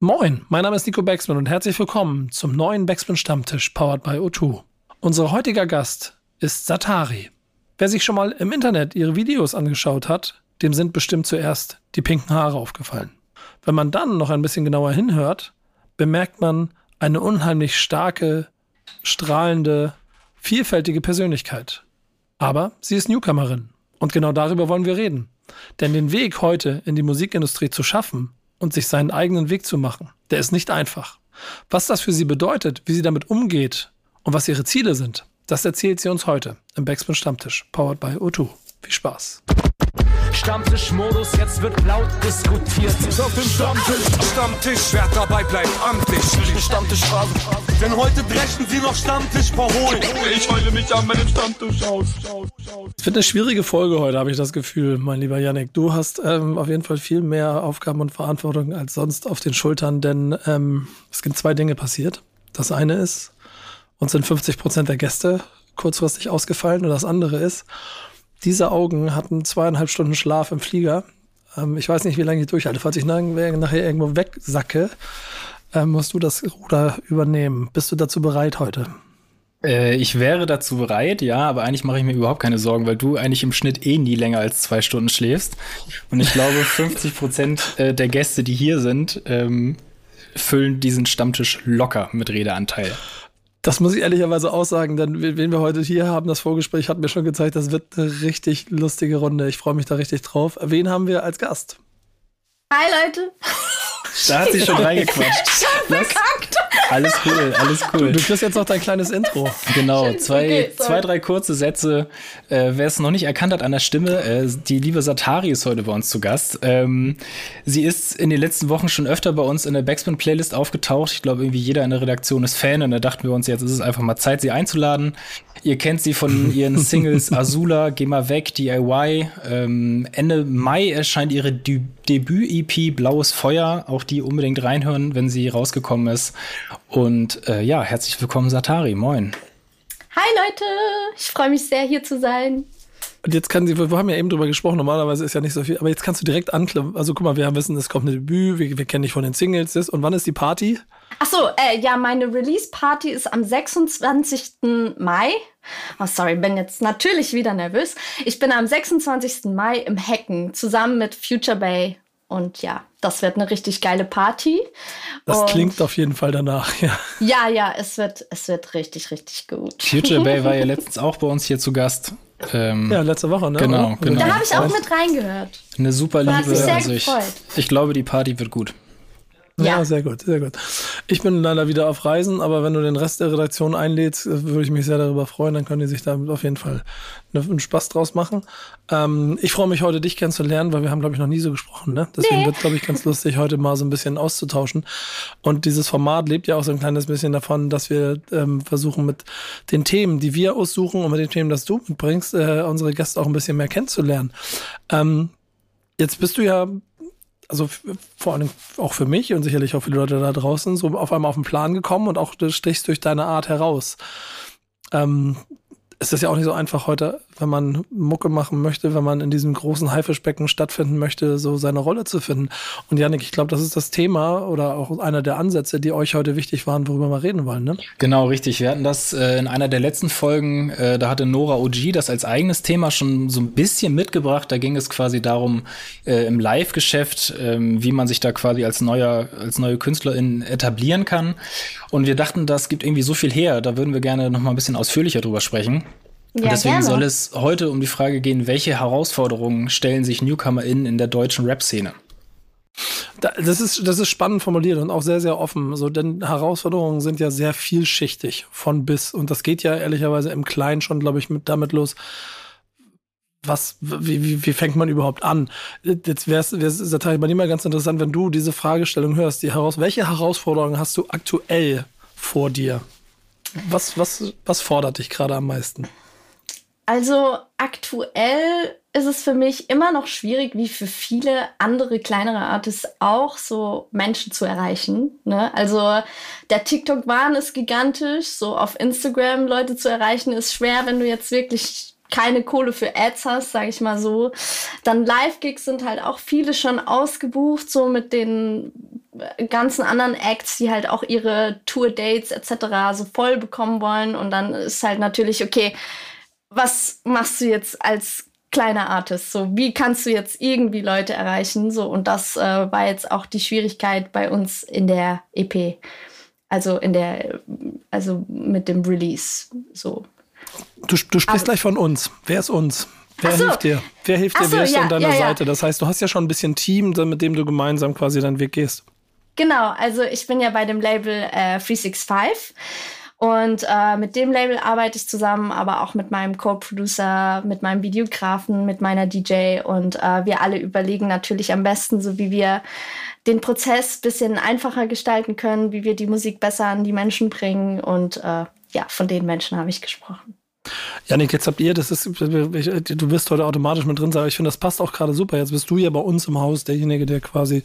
Moin, mein Name ist Nico Baxman und herzlich willkommen zum neuen Baxman Stammtisch powered by O2. Unser heutiger Gast ist Satari. Wer sich schon mal im Internet ihre Videos angeschaut hat, dem sind bestimmt zuerst die pinken Haare aufgefallen. Wenn man dann noch ein bisschen genauer hinhört, bemerkt man eine unheimlich starke, strahlende, vielfältige Persönlichkeit. Aber sie ist Newcomerin und genau darüber wollen wir reden. Denn den Weg heute in die Musikindustrie zu schaffen, und sich seinen eigenen Weg zu machen, der ist nicht einfach. Was das für sie bedeutet, wie sie damit umgeht und was ihre Ziele sind, das erzählt sie uns heute im Backspin Stammtisch, powered by O2. Viel Spaß. Stammtischmodus, jetzt wird laut diskutiert. Auf dem Stammtisch, Stammtisch, wer dabei bleibt, amtlich. Stammtischphase. Denn heute brechen sie noch Stammtisch verholen. Ich heule mich an meinem Stammtisch aus. Es wird eine schwierige Folge heute, habe ich das Gefühl, mein lieber Yannick. Du hast ähm, auf jeden Fall viel mehr Aufgaben und Verantwortung als sonst auf den Schultern, denn ähm, es sind zwei Dinge passiert. Das eine ist, uns sind 50 Prozent der Gäste kurzfristig ausgefallen und das andere ist, diese Augen hatten zweieinhalb Stunden Schlaf im Flieger. Ähm, ich weiß nicht, wie lange ich durchhalte. Falls ich nachher irgendwo wegsacke, ähm, musst du das Ruder übernehmen. Bist du dazu bereit heute? Äh, ich wäre dazu bereit, ja, aber eigentlich mache ich mir überhaupt keine Sorgen, weil du eigentlich im Schnitt eh nie länger als zwei Stunden schläfst. Und ich glaube, 50 Prozent äh, der Gäste, die hier sind, ähm, füllen diesen Stammtisch locker mit Redeanteil. Das muss ich ehrlicherweise auch sagen, denn wen wir heute hier haben, das Vorgespräch hat mir schon gezeigt, das wird eine richtig lustige Runde. Ich freue mich da richtig drauf. Wen haben wir als Gast? Hi Leute. Da hat sie schon reingequatscht. Verkackt. Alles cool, alles cool. Du kriegst jetzt noch dein kleines Intro. Genau, zwei, okay, zwei drei kurze Sätze. Äh, wer es noch nicht erkannt hat an der Stimme, äh, die liebe Satari ist heute bei uns zu Gast. Ähm, sie ist in den letzten Wochen schon öfter bei uns in der Backspin-Playlist aufgetaucht. Ich glaube, irgendwie jeder in der Redaktion ist Fan und da dachten wir uns, jetzt ist es einfach mal Zeit, sie einzuladen. Ihr kennt sie von ihren Singles Azula, Geh mal weg, DIY. Ähm, Ende Mai erscheint ihre De Debüt-EP Blaues Feuer. Auch die unbedingt reinhören, wenn sie rausgekommen ist. Und äh, ja, herzlich willkommen, Satari. Moin. Hi Leute, ich freue mich sehr, hier zu sein. Und jetzt kann sie, wir haben ja eben drüber gesprochen, normalerweise ist ja nicht so viel, aber jetzt kannst du direkt anklippen. Also guck mal, wir wissen, es kommt eine Debüt, wir, wir kennen dich von den Singles. Und wann ist die Party? Ach so, äh, ja, meine Release-Party ist am 26. Mai. Oh, sorry, bin jetzt natürlich wieder nervös. Ich bin am 26. Mai im Hacken zusammen mit Future Bay. Und ja, das wird eine richtig geile Party. Das und klingt auf jeden Fall danach, ja. Ja, ja, es wird, es wird richtig, richtig gut. Future Bay war ja letztens auch bei uns hier zu Gast. Ähm, ja, letzte Woche, ne? Genau, genau. Da habe ich auch mit reingehört. Eine super Liebe. Hat mich sehr also ich, gefreut. ich glaube, die Party wird gut. Ja. ja. sehr gut, sehr gut. Ich bin leider wieder auf Reisen, aber wenn du den Rest der Redaktion einlädst, würde ich mich sehr darüber freuen. Dann können die sich da auf jeden Fall einen Spaß draus machen. Ähm, ich freue mich heute, dich kennenzulernen, weil wir haben, glaube ich, noch nie so gesprochen. Ne? Deswegen nee. wird, glaube ich, ganz lustig, heute mal so ein bisschen auszutauschen. Und dieses Format lebt ja auch so ein kleines bisschen davon, dass wir ähm, versuchen, mit den Themen, die wir aussuchen und mit den Themen, das du mitbringst, äh, unsere Gäste auch ein bisschen mehr kennenzulernen. Ähm, Jetzt bist du ja also vor allem auch für mich und sicherlich auch für die Leute da draußen, so auf einmal auf den Plan gekommen und auch du stichst durch deine Art heraus. Ähm, ist ja auch nicht so einfach heute, wenn man Mucke machen möchte, wenn man in diesem großen Haifischbecken stattfinden möchte, so seine Rolle zu finden. Und Janik, ich glaube, das ist das Thema oder auch einer der Ansätze, die euch heute wichtig waren, worüber wir reden wollen, ne? Genau, richtig. Wir hatten das äh, in einer der letzten Folgen, äh, da hatte Nora OG das als eigenes Thema schon so ein bisschen mitgebracht. Da ging es quasi darum, äh, im Live-Geschäft, ähm, wie man sich da quasi als neuer, als neue Künstlerin etablieren kann. Und wir dachten, das gibt irgendwie so viel her, da würden wir gerne noch mal ein bisschen ausführlicher drüber sprechen. Und ja, deswegen gerne. soll es heute um die Frage gehen, welche Herausforderungen stellen sich NewcomerInnen in der deutschen Rap-Szene? Das ist, das ist spannend formuliert und auch sehr, sehr offen. So, denn Herausforderungen sind ja sehr vielschichtig von bis. Und das geht ja ehrlicherweise im Kleinen schon, glaube ich, mit damit los. Was, wie, wie, wie fängt man überhaupt an? Jetzt wäre es bei dir mal ganz interessant, wenn du diese Fragestellung hörst, die heraus, welche Herausforderungen hast du aktuell vor dir? Was, was, was fordert dich gerade am meisten? Also aktuell ist es für mich immer noch schwierig, wie für viele andere kleinere Artists auch, so Menschen zu erreichen. Ne? Also der TikTok-Wahn ist gigantisch, so auf Instagram Leute zu erreichen ist schwer, wenn du jetzt wirklich keine Kohle für Ads hast, sage ich mal so. Dann Live-Gigs sind halt auch viele schon ausgebucht, so mit den ganzen anderen Acts, die halt auch ihre Tour-Dates etc. so voll bekommen wollen. Und dann ist halt natürlich, okay, was machst du jetzt als kleiner Artist? So, wie kannst du jetzt irgendwie Leute erreichen? So, und das äh, war jetzt auch die Schwierigkeit bei uns in der EP. Also in der, also mit dem Release. So. Du, du sprichst Aber, gleich von uns. Wer ist uns? Wer so. hilft dir? Wer hilft dir? So, Wer ist ja, an deiner ja, Seite? Das heißt, du hast ja schon ein bisschen Team, mit dem du gemeinsam quasi deinen Weg gehst. Genau, also ich bin ja bei dem Label äh, 365 und äh, mit dem Label arbeite ich zusammen, aber auch mit meinem Co-Producer, mit meinem Videografen, mit meiner DJ und äh, wir alle überlegen natürlich am besten, so wie wir den Prozess bisschen einfacher gestalten können, wie wir die Musik besser an die Menschen bringen und äh, ja, von den Menschen habe ich gesprochen. Janik, jetzt habt ihr, das ist, du wirst heute automatisch mit drin sein, aber ich finde, das passt auch gerade super. Jetzt bist du ja bei uns im Haus derjenige, der quasi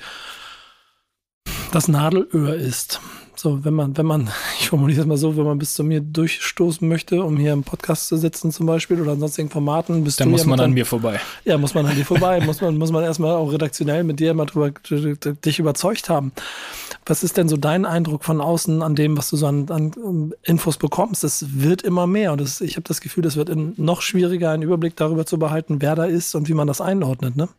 das Nadelöhr ist. So, wenn man, wenn man, ich formuliere es mal so, wenn man bis zu mir durchstoßen möchte, um hier im Podcast zu sitzen zum Beispiel oder an sonstigen Formaten, bist dann muss man an mir vorbei. Ja, muss man an dir vorbei, muss man, muss man erstmal auch redaktionell mit dir mal drüber dich überzeugt haben. Was ist denn so dein Eindruck von außen an dem, was du so an, an Infos bekommst? Es wird immer mehr und das, ich habe das Gefühl, es wird noch schwieriger, einen Überblick darüber zu behalten, wer da ist und wie man das einordnet, ne?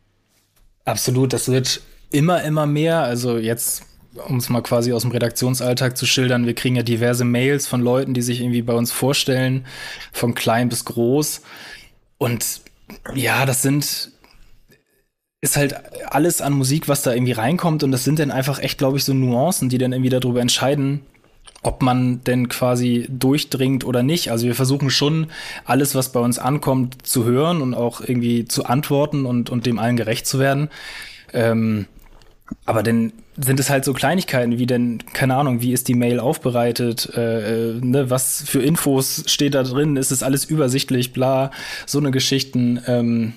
Absolut, das wird immer, immer mehr. Also jetzt um es mal quasi aus dem Redaktionsalltag zu schildern, wir kriegen ja diverse Mails von Leuten, die sich irgendwie bei uns vorstellen, von klein bis groß. Und ja, das sind, ist halt alles an Musik, was da irgendwie reinkommt. Und das sind dann einfach echt, glaube ich, so Nuancen, die dann irgendwie darüber entscheiden, ob man denn quasi durchdringt oder nicht. Also wir versuchen schon alles, was bei uns ankommt, zu hören und auch irgendwie zu antworten und, und dem allen gerecht zu werden. Ähm, aber dann sind es halt so Kleinigkeiten wie denn, keine Ahnung, wie ist die Mail aufbereitet, äh, äh, ne, was für Infos steht da drin, ist es alles übersichtlich, bla, so eine Geschichten. Ähm,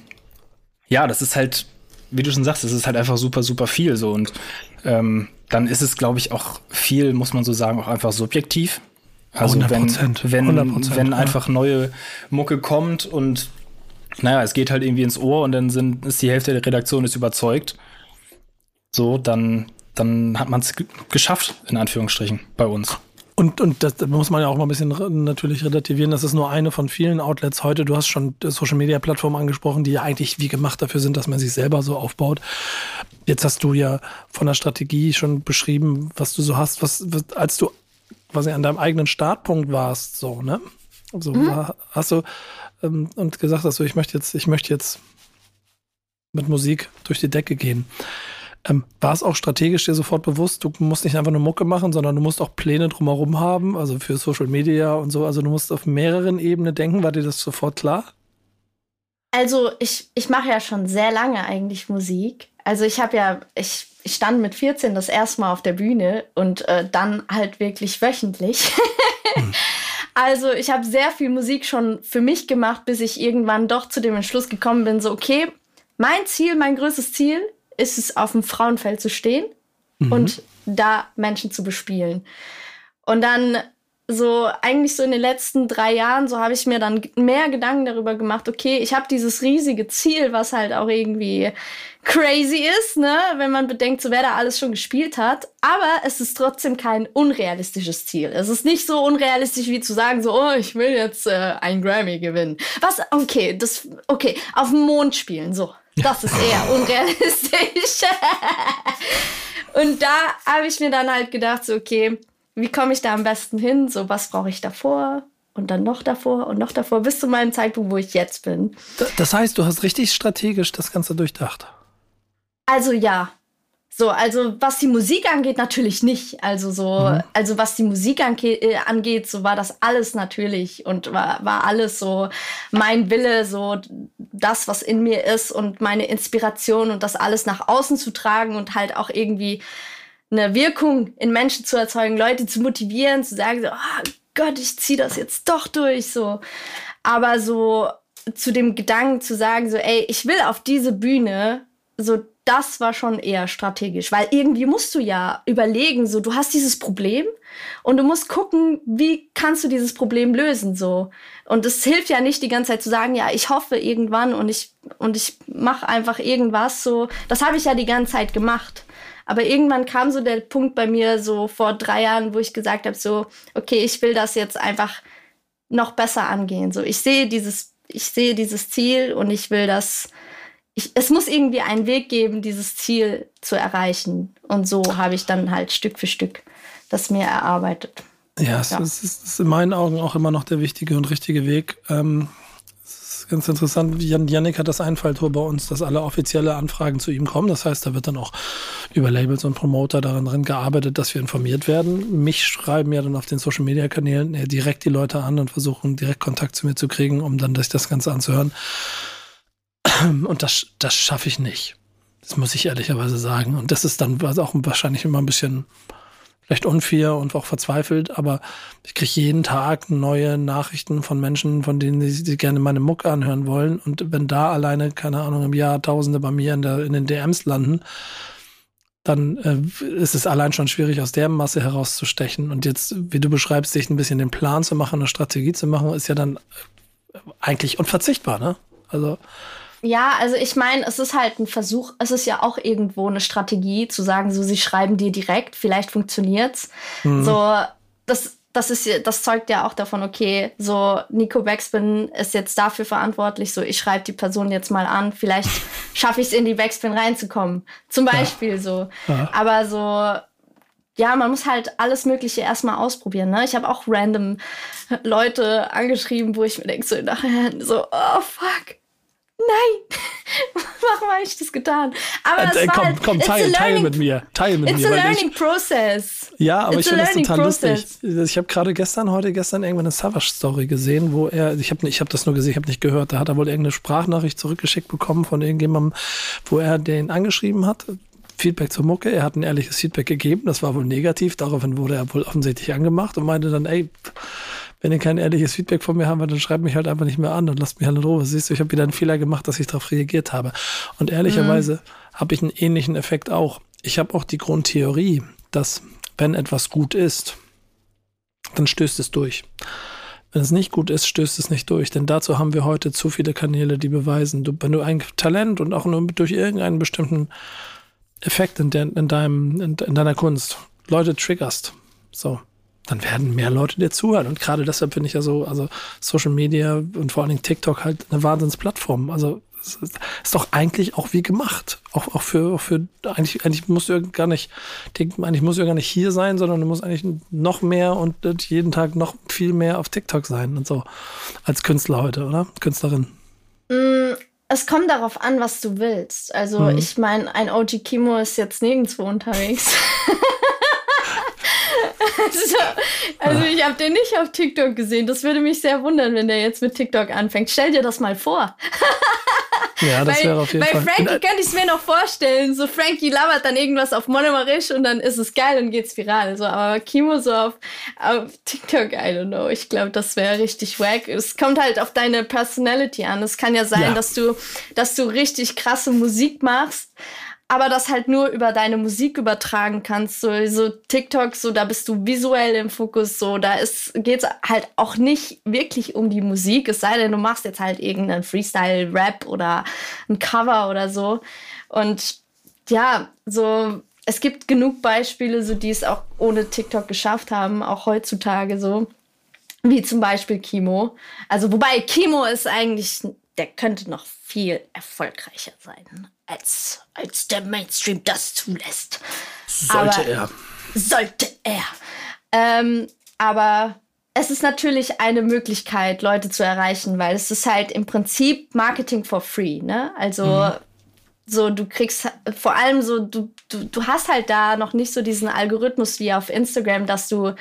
ja, das ist halt, wie du schon sagst, es ist halt einfach super, super viel so und ähm, dann ist es, glaube ich, auch viel, muss man so sagen, auch einfach subjektiv. Also 100%, wenn, wenn, 100%, wenn einfach neue Mucke kommt und naja, es geht halt irgendwie ins Ohr und dann sind, ist die Hälfte der Redaktion ist überzeugt so, dann, dann hat man es geschafft, in Anführungsstrichen, bei uns. Und, und das muss man ja auch mal ein bisschen natürlich relativieren. Das ist nur eine von vielen Outlets heute. Du hast schon Social Media Plattformen angesprochen, die ja eigentlich wie gemacht dafür sind, dass man sich selber so aufbaut. Jetzt hast du ja von der Strategie schon beschrieben, was du so hast, was, was als du quasi an deinem eigenen Startpunkt warst, so, ne? So mhm. war, hast du ähm, und gesagt hast, so, ich möchte jetzt, ich möchte jetzt mit Musik durch die Decke gehen. Ähm, war es auch strategisch dir sofort bewusst, du musst nicht einfach nur Mucke machen, sondern du musst auch Pläne drumherum haben, also für Social Media und so. Also du musst auf mehreren Ebenen denken. War dir das sofort klar? Also ich, ich mache ja schon sehr lange eigentlich Musik. Also ich habe ja, ich, ich stand mit 14 das erste Mal auf der Bühne und äh, dann halt wirklich wöchentlich. hm. Also ich habe sehr viel Musik schon für mich gemacht, bis ich irgendwann doch zu dem Entschluss gekommen bin, so okay, mein Ziel, mein größtes Ziel ist es, auf dem Frauenfeld zu stehen mhm. und da Menschen zu bespielen. Und dann so eigentlich so in den letzten drei Jahren, so habe ich mir dann mehr Gedanken darüber gemacht, okay, ich habe dieses riesige Ziel, was halt auch irgendwie crazy ist, ne, wenn man bedenkt, so wer da alles schon gespielt hat. Aber es ist trotzdem kein unrealistisches Ziel. Es ist nicht so unrealistisch wie zu sagen, so, oh, ich will jetzt äh, einen Grammy gewinnen. Was, okay, das, okay, auf dem Mond spielen, so. Das ist eher unrealistisch. und da habe ich mir dann halt gedacht, so, okay, wie komme ich da am besten hin? So, was brauche ich davor? Und dann noch davor und noch davor, bis zu meinem Zeitpunkt, wo ich jetzt bin. Das heißt, du hast richtig strategisch das Ganze durchdacht. Also ja, so, also was die Musik angeht, natürlich nicht. Also so, mhm. also was die Musik ange äh, angeht, so war das alles natürlich und war, war alles so mein Wille, so das, was in mir ist und meine Inspiration und das alles nach außen zu tragen und halt auch irgendwie eine Wirkung in Menschen zu erzeugen, Leute zu motivieren, zu sagen so, oh Gott, ich ziehe das jetzt doch durch, so. Aber so zu dem Gedanken zu sagen so, ey, ich will auf diese Bühne so das war schon eher strategisch, weil irgendwie musst du ja überlegen, so du hast dieses Problem und du musst gucken, wie kannst du dieses Problem lösen so. Und es hilft ja nicht die ganze Zeit zu sagen, ja, ich hoffe irgendwann und ich und ich mache einfach irgendwas so. Das habe ich ja die ganze Zeit gemacht. Aber irgendwann kam so der Punkt bei mir so vor drei Jahren, wo ich gesagt habe, so, okay, ich will das jetzt einfach noch besser angehen. So, ich sehe dieses, ich sehe dieses Ziel und ich will das, ich, es muss irgendwie einen Weg geben, dieses Ziel zu erreichen. Und so habe ich dann halt Stück für Stück das mir erarbeitet. Ja, es, ja. Ist, es ist in meinen Augen auch immer noch der wichtige und richtige Weg. Ähm, es ist ganz interessant, Jan, Yannick hat das Einfalltor bei uns, dass alle offizielle Anfragen zu ihm kommen. Das heißt, da wird dann auch über Labels und Promoter daran drin gearbeitet, dass wir informiert werden. Mich schreiben ja dann auf den Social Media Kanälen ja, direkt die Leute an und versuchen direkt Kontakt zu mir zu kriegen, um dann sich das Ganze anzuhören. Und das, das schaffe ich nicht. Das muss ich ehrlicherweise sagen. Und das ist dann auch wahrscheinlich immer ein bisschen vielleicht unfair und auch verzweifelt, aber ich kriege jeden Tag neue Nachrichten von Menschen, von denen sie, sie gerne meine Muck anhören wollen. Und wenn da alleine, keine Ahnung, im Jahr Tausende bei mir in, der, in den DMs landen, dann äh, ist es allein schon schwierig, aus der Masse herauszustechen. Und jetzt, wie du beschreibst, sich ein bisschen den Plan zu machen, eine Strategie zu machen, ist ja dann eigentlich unverzichtbar, ne? Also ja, also ich meine, es ist halt ein Versuch, es ist ja auch irgendwo eine Strategie zu sagen, so sie schreiben dir direkt, vielleicht funktioniert's. Mhm. So, das, das ist das zeugt ja auch davon, okay, so Nico Backspin ist jetzt dafür verantwortlich, so ich schreibe die Person jetzt mal an, vielleicht schaffe ich es in die Backspin reinzukommen. Zum Beispiel ja. so. Ja. Aber so, ja, man muss halt alles Mögliche erstmal ausprobieren. Ne? Ich habe auch random Leute angeschrieben, wo ich mir denke, so nachher so, oh fuck, nein, warum habe ich das getan? Aber äh, das komm, halt, komm, teil, teil mit mir, teil mit it's mir. It's a learning ich, process. Ja, aber it's ich finde das total process. lustig. Ich habe gerade gestern, heute gestern irgendwann eine Savage-Story gesehen, wo er, ich habe ich hab das nur gesehen, ich habe nicht gehört, da hat er wohl irgendeine Sprachnachricht zurückgeschickt bekommen von irgendjemandem, wo er den angeschrieben hat, Feedback zur Mucke. Er hat ein ehrliches Feedback gegeben, das war wohl negativ. Daraufhin wurde er wohl offensichtlich angemacht und meinte dann, ey, wenn ihr kein ehrliches Feedback von mir haben wollt, dann schreibt mich halt einfach nicht mehr an und lasst mich halt in Ruhe. Siehst du, ich habe wieder einen Fehler gemacht, dass ich darauf reagiert habe. Und ehrlicherweise mhm. habe ich einen ähnlichen Effekt auch. Ich habe auch die Grundtheorie, dass wenn etwas gut ist, dann stößt es durch. Wenn es nicht gut ist, stößt es nicht durch. Denn dazu haben wir heute zu viele Kanäle, die beweisen, du, wenn du ein Talent und auch nur durch irgendeinen bestimmten Effekt in, de, in, deinem, in, in deiner Kunst Leute triggerst, so, dann werden mehr Leute dir zuhören. Und gerade deshalb finde ich ja so, also Social Media und vor allen Dingen TikTok halt eine Wahnsinnsplattform. Also es ist doch eigentlich auch wie gemacht. Auch, auch für, auch für eigentlich, eigentlich musst du gar nicht, eigentlich musst du ja gar nicht hier sein, sondern du musst eigentlich noch mehr und jeden Tag noch viel mehr auf TikTok sein und so. Als Künstler heute, oder? Künstlerin. Mm, es kommt darauf an, was du willst. Also, mhm. ich meine, ein OG Kimo ist jetzt nirgendwo unterwegs. also, also ich habe den nicht auf TikTok gesehen. Das würde mich sehr wundern, wenn der jetzt mit TikTok anfängt. Stell dir das mal vor. Ja, das wäre auf jeden bei Fall. Bei Frankie könnte ich es mir noch vorstellen. So Frankie labert dann irgendwas auf Monomarisch und dann ist es geil und geht's viral. So, aber Kimo so auf, auf TikTok, I don't know. Ich glaube, das wäre richtig wack. Es kommt halt auf deine Personality an. Es kann ja sein, ja. dass du, dass du richtig krasse Musik machst aber das halt nur über deine Musik übertragen kannst. So, so TikTok, so da bist du visuell im Fokus, so da ist geht's halt auch nicht wirklich um die Musik, es sei denn, du machst jetzt halt irgendeinen Freestyle-Rap oder ein Cover oder so. Und ja, so es gibt genug Beispiele, so die es auch ohne TikTok geschafft haben, auch heutzutage so. Wie zum Beispiel Kimo. Also, wobei Kimo ist eigentlich, der könnte noch viel erfolgreicher sein als, als der Mainstream das zulässt. Sollte aber, er. Sollte er. Ähm, aber es ist natürlich eine Möglichkeit, Leute zu erreichen, weil es ist halt im Prinzip Marketing for free, ne? Also mhm so du kriegst vor allem so du, du du hast halt da noch nicht so diesen Algorithmus wie auf Instagram, dass du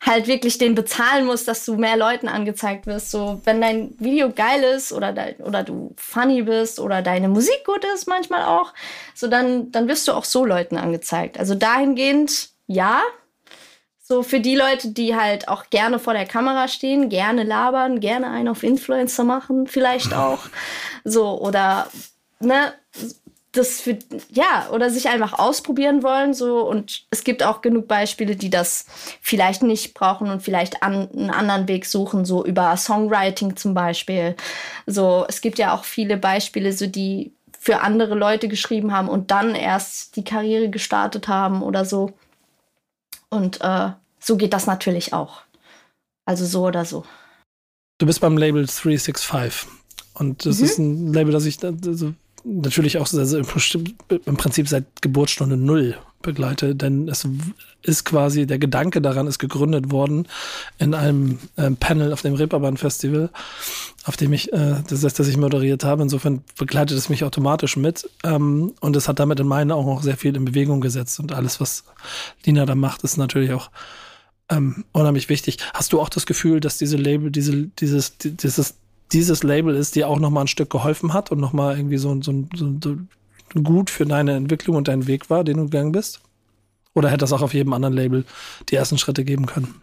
halt wirklich den bezahlen musst, dass du mehr Leuten angezeigt wirst. So wenn dein Video geil ist oder dein, oder du funny bist oder deine Musik gut ist manchmal auch, so dann dann wirst du auch so Leuten angezeigt. Also dahingehend ja. So für die Leute, die halt auch gerne vor der Kamera stehen, gerne labern, gerne einen auf Influencer machen, vielleicht auch. So oder ne, das für, ja, oder sich einfach ausprobieren wollen, so. Und es gibt auch genug Beispiele, die das vielleicht nicht brauchen und vielleicht an, einen anderen Weg suchen, so über Songwriting zum Beispiel. So, es gibt ja auch viele Beispiele, so die für andere Leute geschrieben haben und dann erst die Karriere gestartet haben oder so. Und äh, so geht das natürlich auch. Also so oder so. Du bist beim Label 365. Und das mhm. ist ein Label, das ich also natürlich auch also im Prinzip seit Geburtsstunde null begleite, denn es ist quasi, der Gedanke daran ist gegründet worden in einem äh, Panel auf dem Reeperbahn Festival, auf dem ich, äh, das, das ich moderiert habe. Insofern begleitet es mich automatisch mit ähm, und es hat damit in meinen Augen auch sehr viel in Bewegung gesetzt und alles, was Lina da macht, ist natürlich auch ähm, unheimlich wichtig. Hast du auch das Gefühl, dass diese Label, diese, dieses, dieses, dieses Label ist, dir auch noch mal ein Stück geholfen hat und noch mal irgendwie so, so, so, so gut für deine Entwicklung und deinen Weg war, den du gegangen bist? Oder hätte das auch auf jedem anderen Label die ersten Schritte geben können?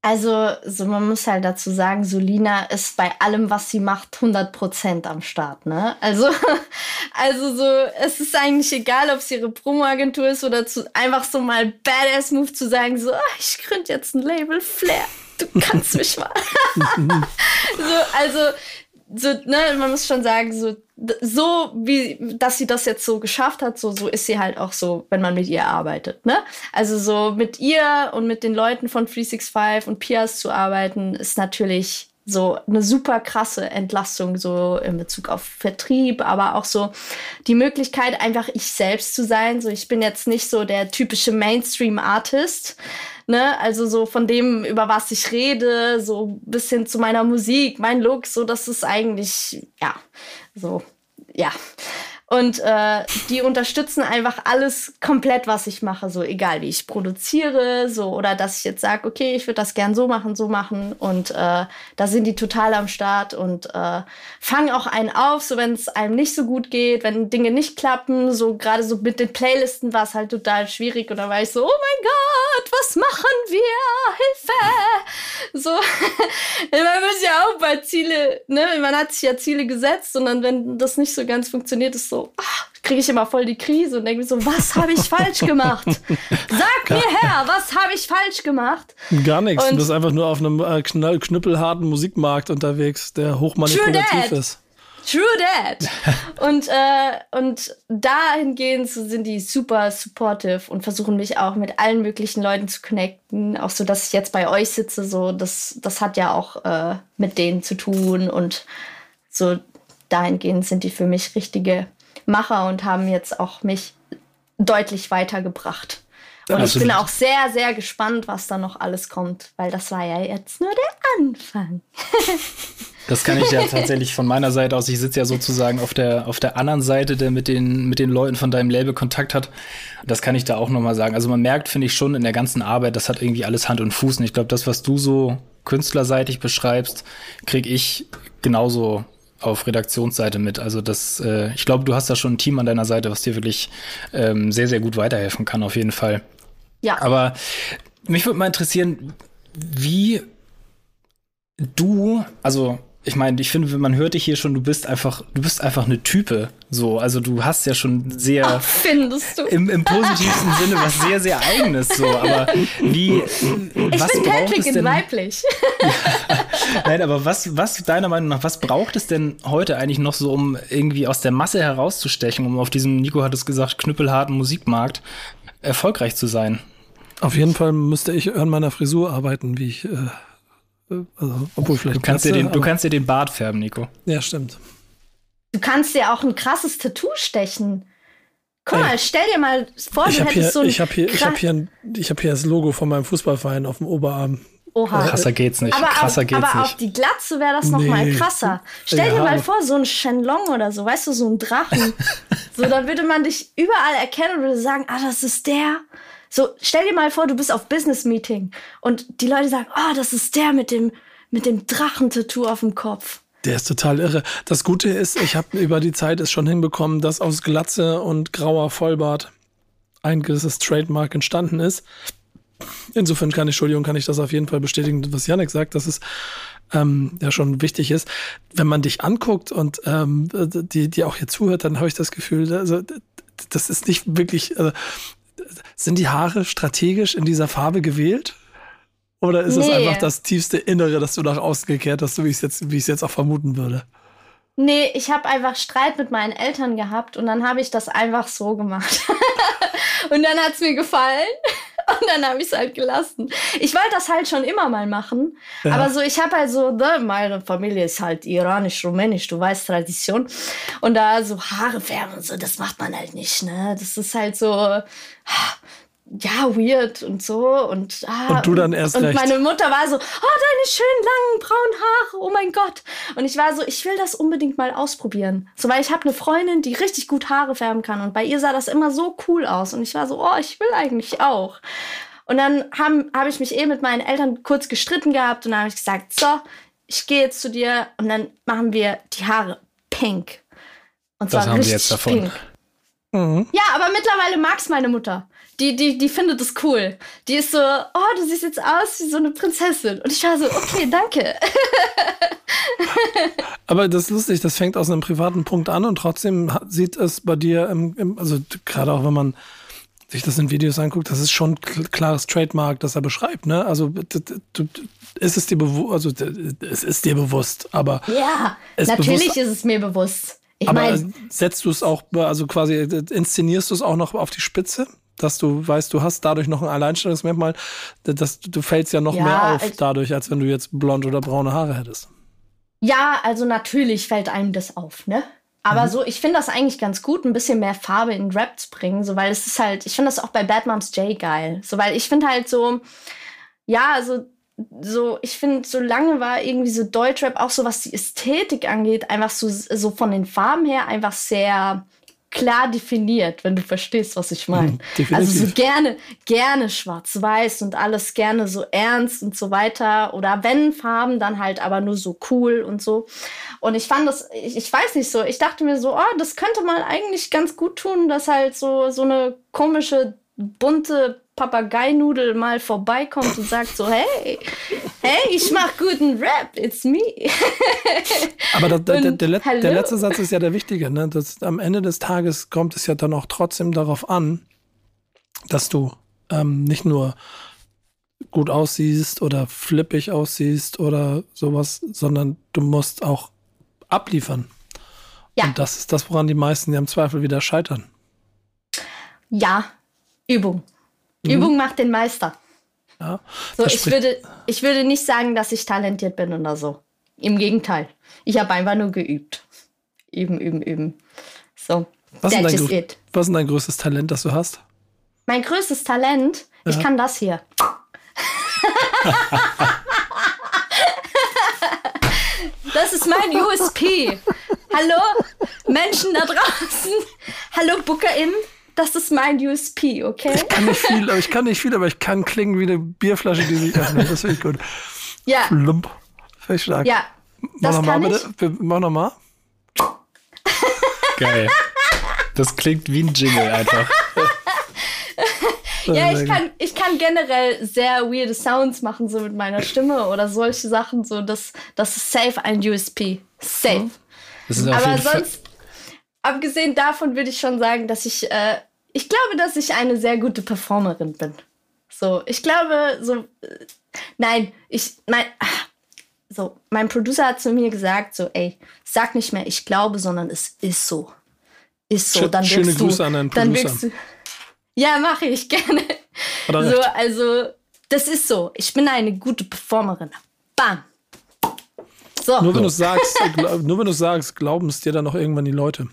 Also, so man muss halt dazu sagen, Solina ist bei allem, was sie macht, 100% am Start, ne? Also, also so, es ist eigentlich egal, ob es ihre Promo-Agentur ist oder zu, einfach so mal Badass-Move zu sagen, so, oh, ich gründe jetzt ein Label, Flair, du kannst mich mal. so, also, so, ne, man muss schon sagen, so, so wie, dass sie das jetzt so geschafft hat, so, so ist sie halt auch so, wenn man mit ihr arbeitet, ne? Also so mit ihr und mit den Leuten von 365 und Pias zu arbeiten, ist natürlich so eine super krasse Entlastung so in Bezug auf Vertrieb, aber auch so die Möglichkeit einfach ich selbst zu sein. So ich bin jetzt nicht so der typische Mainstream Artist, ne? Also so von dem über was ich rede, so bis hin zu meiner Musik, mein Look, so das ist eigentlich ja, so ja. Und äh, die unterstützen einfach alles komplett, was ich mache, so egal wie ich produziere, so oder dass ich jetzt sage, okay, ich würde das gern so machen, so machen. Und äh, da sind die total am Start und äh, fangen auch einen auf, so wenn es einem nicht so gut geht, wenn Dinge nicht klappen, so gerade so mit den Playlisten war es halt total schwierig und da war ich so, oh mein Gott, was machen wir? Hilfe! So, man muss ja auch bei Ziele, ne, man hat sich ja Ziele gesetzt und dann, wenn das nicht so ganz funktioniert, ist so, so, ah, kriege ich immer voll die Krise und denke mir so, was habe ich falsch gemacht? Sag mir her, was habe ich falsch gemacht? Gar nichts. Und du bist einfach nur auf einem äh, knüppelharten Musikmarkt unterwegs, der hochmanipulativ ist. True that. und, äh, und dahingehend sind die super supportive und versuchen mich auch mit allen möglichen Leuten zu connecten. Auch so, dass ich jetzt bei euch sitze, so, das, das hat ja auch äh, mit denen zu tun und so dahingehend sind die für mich richtige Macher und haben jetzt auch mich deutlich weitergebracht. Und also ich bin auch sehr, sehr gespannt, was da noch alles kommt, weil das war ja jetzt nur der Anfang. das kann ich ja tatsächlich von meiner Seite aus. Ich sitze ja sozusagen auf der, auf der anderen Seite, der mit den, mit den Leuten von deinem Label Kontakt hat. Das kann ich da auch nochmal sagen. Also man merkt, finde ich schon in der ganzen Arbeit, das hat irgendwie alles Hand und Fuß. Und ich glaube, das, was du so künstlerseitig beschreibst, kriege ich genauso auf Redaktionsseite mit. Also das, äh, ich glaube, du hast da schon ein Team an deiner Seite, was dir wirklich ähm, sehr, sehr gut weiterhelfen kann, auf jeden Fall. Ja. Aber mich würde mal interessieren, wie du, also ich meine, ich finde, man hört dich hier schon, du bist einfach, du bist einfach eine Type. So, also du hast ja schon sehr Ach, findest du im, im positivsten Sinne was sehr, sehr eigenes. So, aber wie? Ich was bin Patrick in weiblich. Ja, nein, aber was, was deiner Meinung nach, was braucht es denn heute eigentlich noch so, um irgendwie aus der Masse herauszustechen, um auf diesem, Nico hat es gesagt, knüppelharten Musikmarkt erfolgreich zu sein? Auf jeden Fall müsste ich an meiner Frisur arbeiten, wie ich äh also, obwohl vielleicht du kannst, dir den, du kannst dir den Bart färben, Nico. Ja, stimmt. Du kannst dir auch ein krasses Tattoo stechen. Guck mal, stell dir mal vor, ich du hättest hier, so ein. Ich habe hier, ich hab hier, ein, ich hab hier das Logo von meinem Fußballverein auf dem Oberarm. Oha. Krasser geht's nicht. Aber, krasser auf, geht's aber nicht. auf die Glatze wäre das nee. noch mal krasser. Stell ja, dir mal vor, so ein Shenlong oder so, weißt du, so ein Drachen. so, dann würde man dich überall erkennen und würde sagen, ah, das ist der. So, stell dir mal vor, du bist auf Business Meeting und die Leute sagen, ah, oh, das ist der mit dem, mit dem Drachentattoo auf dem Kopf. Der ist total irre. Das Gute ist, ich habe über die Zeit es schon hinbekommen, dass aus Glatze und grauer Vollbart ein gewisses Trademark entstanden ist. Insofern kann ich, Entschuldigung, kann ich das auf jeden Fall bestätigen, was Janik sagt, dass es ähm, ja schon wichtig ist. Wenn man dich anguckt und ähm, die, die auch hier zuhört, dann habe ich das Gefühl, also, das ist nicht wirklich, also, sind die Haare strategisch in dieser Farbe gewählt? Oder ist nee. es einfach das tiefste Innere, das du nach außen gekehrt hast, so wie ich es jetzt, wie ich es jetzt auch vermuten würde? Nee, ich habe einfach Streit mit meinen Eltern gehabt und dann habe ich das einfach so gemacht. und dann hat's mir gefallen. Und dann habe ich es halt gelassen. Ich wollte das halt schon immer mal machen. Ja. Aber so, ich habe halt so, ne, meine Familie ist halt iranisch-rumänisch, du weißt, Tradition. Und da so Haare färben und so, das macht man halt nicht, ne? Das ist halt so ja, weird und so. Und, ah, und du dann erst und, recht. Und meine Mutter war so, oh, deine schönen langen braunen Haare, oh mein Gott. Und ich war so, ich will das unbedingt mal ausprobieren. So, weil ich habe eine Freundin, die richtig gut Haare färben kann. Und bei ihr sah das immer so cool aus. Und ich war so, oh, ich will eigentlich auch. Und dann habe hab ich mich eben mit meinen Eltern kurz gestritten gehabt und dann habe ich gesagt, so, ich gehe jetzt zu dir und dann machen wir die Haare pink. Und zwar das haben richtig wir jetzt davon. pink. Mhm. Ja, aber mittlerweile mag's meine Mutter. Die, die, die findet es cool. Die ist so, oh, du siehst jetzt aus wie so eine Prinzessin. Und ich war so, okay, danke. Aber das ist lustig, das fängt aus einem privaten Punkt an und trotzdem sieht es bei dir, im, im, also gerade auch wenn man sich das in Videos anguckt, das ist schon ein klares Trademark, das er beschreibt, ne? Also du, ist es dir bewusst, also es ist dir bewusst, aber ja, natürlich bewusst, ist es mir bewusst. Ich aber mein, setzt du es auch, also quasi inszenierst du es auch noch auf die Spitze? Dass du weißt, du hast dadurch noch ein Alleinstellungsmerkmal, dass du fällst ja noch ja, mehr auf dadurch, als wenn du jetzt blond oder braune Haare hättest. Ja, also natürlich fällt einem das auf, ne? Aber mhm. so, ich finde das eigentlich ganz gut, ein bisschen mehr Farbe in Rap zu bringen, so weil es ist halt, ich finde das auch bei Bad Moms J geil, so weil ich finde halt so, ja, also so, ich finde, so lange war irgendwie so Deutschrap auch so, was die Ästhetik angeht, einfach so, so von den Farben her einfach sehr klar definiert, wenn du verstehst, was ich meine. Mhm, also so gerne, gerne schwarz-weiß und alles gerne so ernst und so weiter. Oder wenn Farben, dann halt aber nur so cool und so. Und ich fand das, ich, ich weiß nicht so, ich dachte mir so, oh, das könnte man eigentlich ganz gut tun, dass halt so, so eine komische, bunte Papageinudel mal vorbeikommt und sagt so, hey, hey, ich mach guten Rap, it's me. Aber der, der, der, der, letzte Satz ist ja der wichtige. Ne? Das, am Ende des Tages kommt es ja dann auch trotzdem darauf an, dass du ähm, nicht nur gut aussiehst oder flippig aussiehst oder sowas, sondern du musst auch abliefern. Ja. Und das ist das, woran die meisten ja im Zweifel wieder scheitern. Ja, Übung. Mhm. Übung macht den Meister. Ja, so, ich würde, ich würde nicht sagen, dass ich talentiert bin oder so. Im Gegenteil. Ich habe einfach nur geübt. Üben, üben, üben. So. Was ist, dein, was ist dein größtes Talent, das du hast? Mein größtes Talent? Ja. Ich kann das hier. das ist mein USP. Hallo, Menschen da draußen. Hallo, BookerInnen das ist mein USP, okay? Ich kann nicht viel, aber ich kann nicht viel, aber ich kann klingen wie eine Bierflasche, die sich öffnet. Das finde ich gut. Ja. Plump. Finde ich stark. Ja. Mach nochmal bitte. Mach nochmal. Geil. Das klingt wie ein Jingle einfach. ja, ich kann, ich kann generell sehr weirde Sounds machen, so mit meiner Stimme oder solche Sachen. So, das, das ist safe ein USP. Safe. Aber sonst, abgesehen davon würde ich schon sagen, dass ich äh, ich glaube, dass ich eine sehr gute Performerin bin. So, ich glaube, so, äh, nein, ich, mein, ach, so, mein Producer hat zu mir gesagt, so, ey, sag nicht mehr, ich glaube, sondern es ist so. Ist so. Dann Schöne Grüße du, an deinen Producer. Dann wirkst du, ja, mache ich gerne. So, also, das ist so. Ich bin eine gute Performerin. Bam. So. Nur wenn du sagst, nur wenn du sagst, glauben es dir dann noch irgendwann die Leute.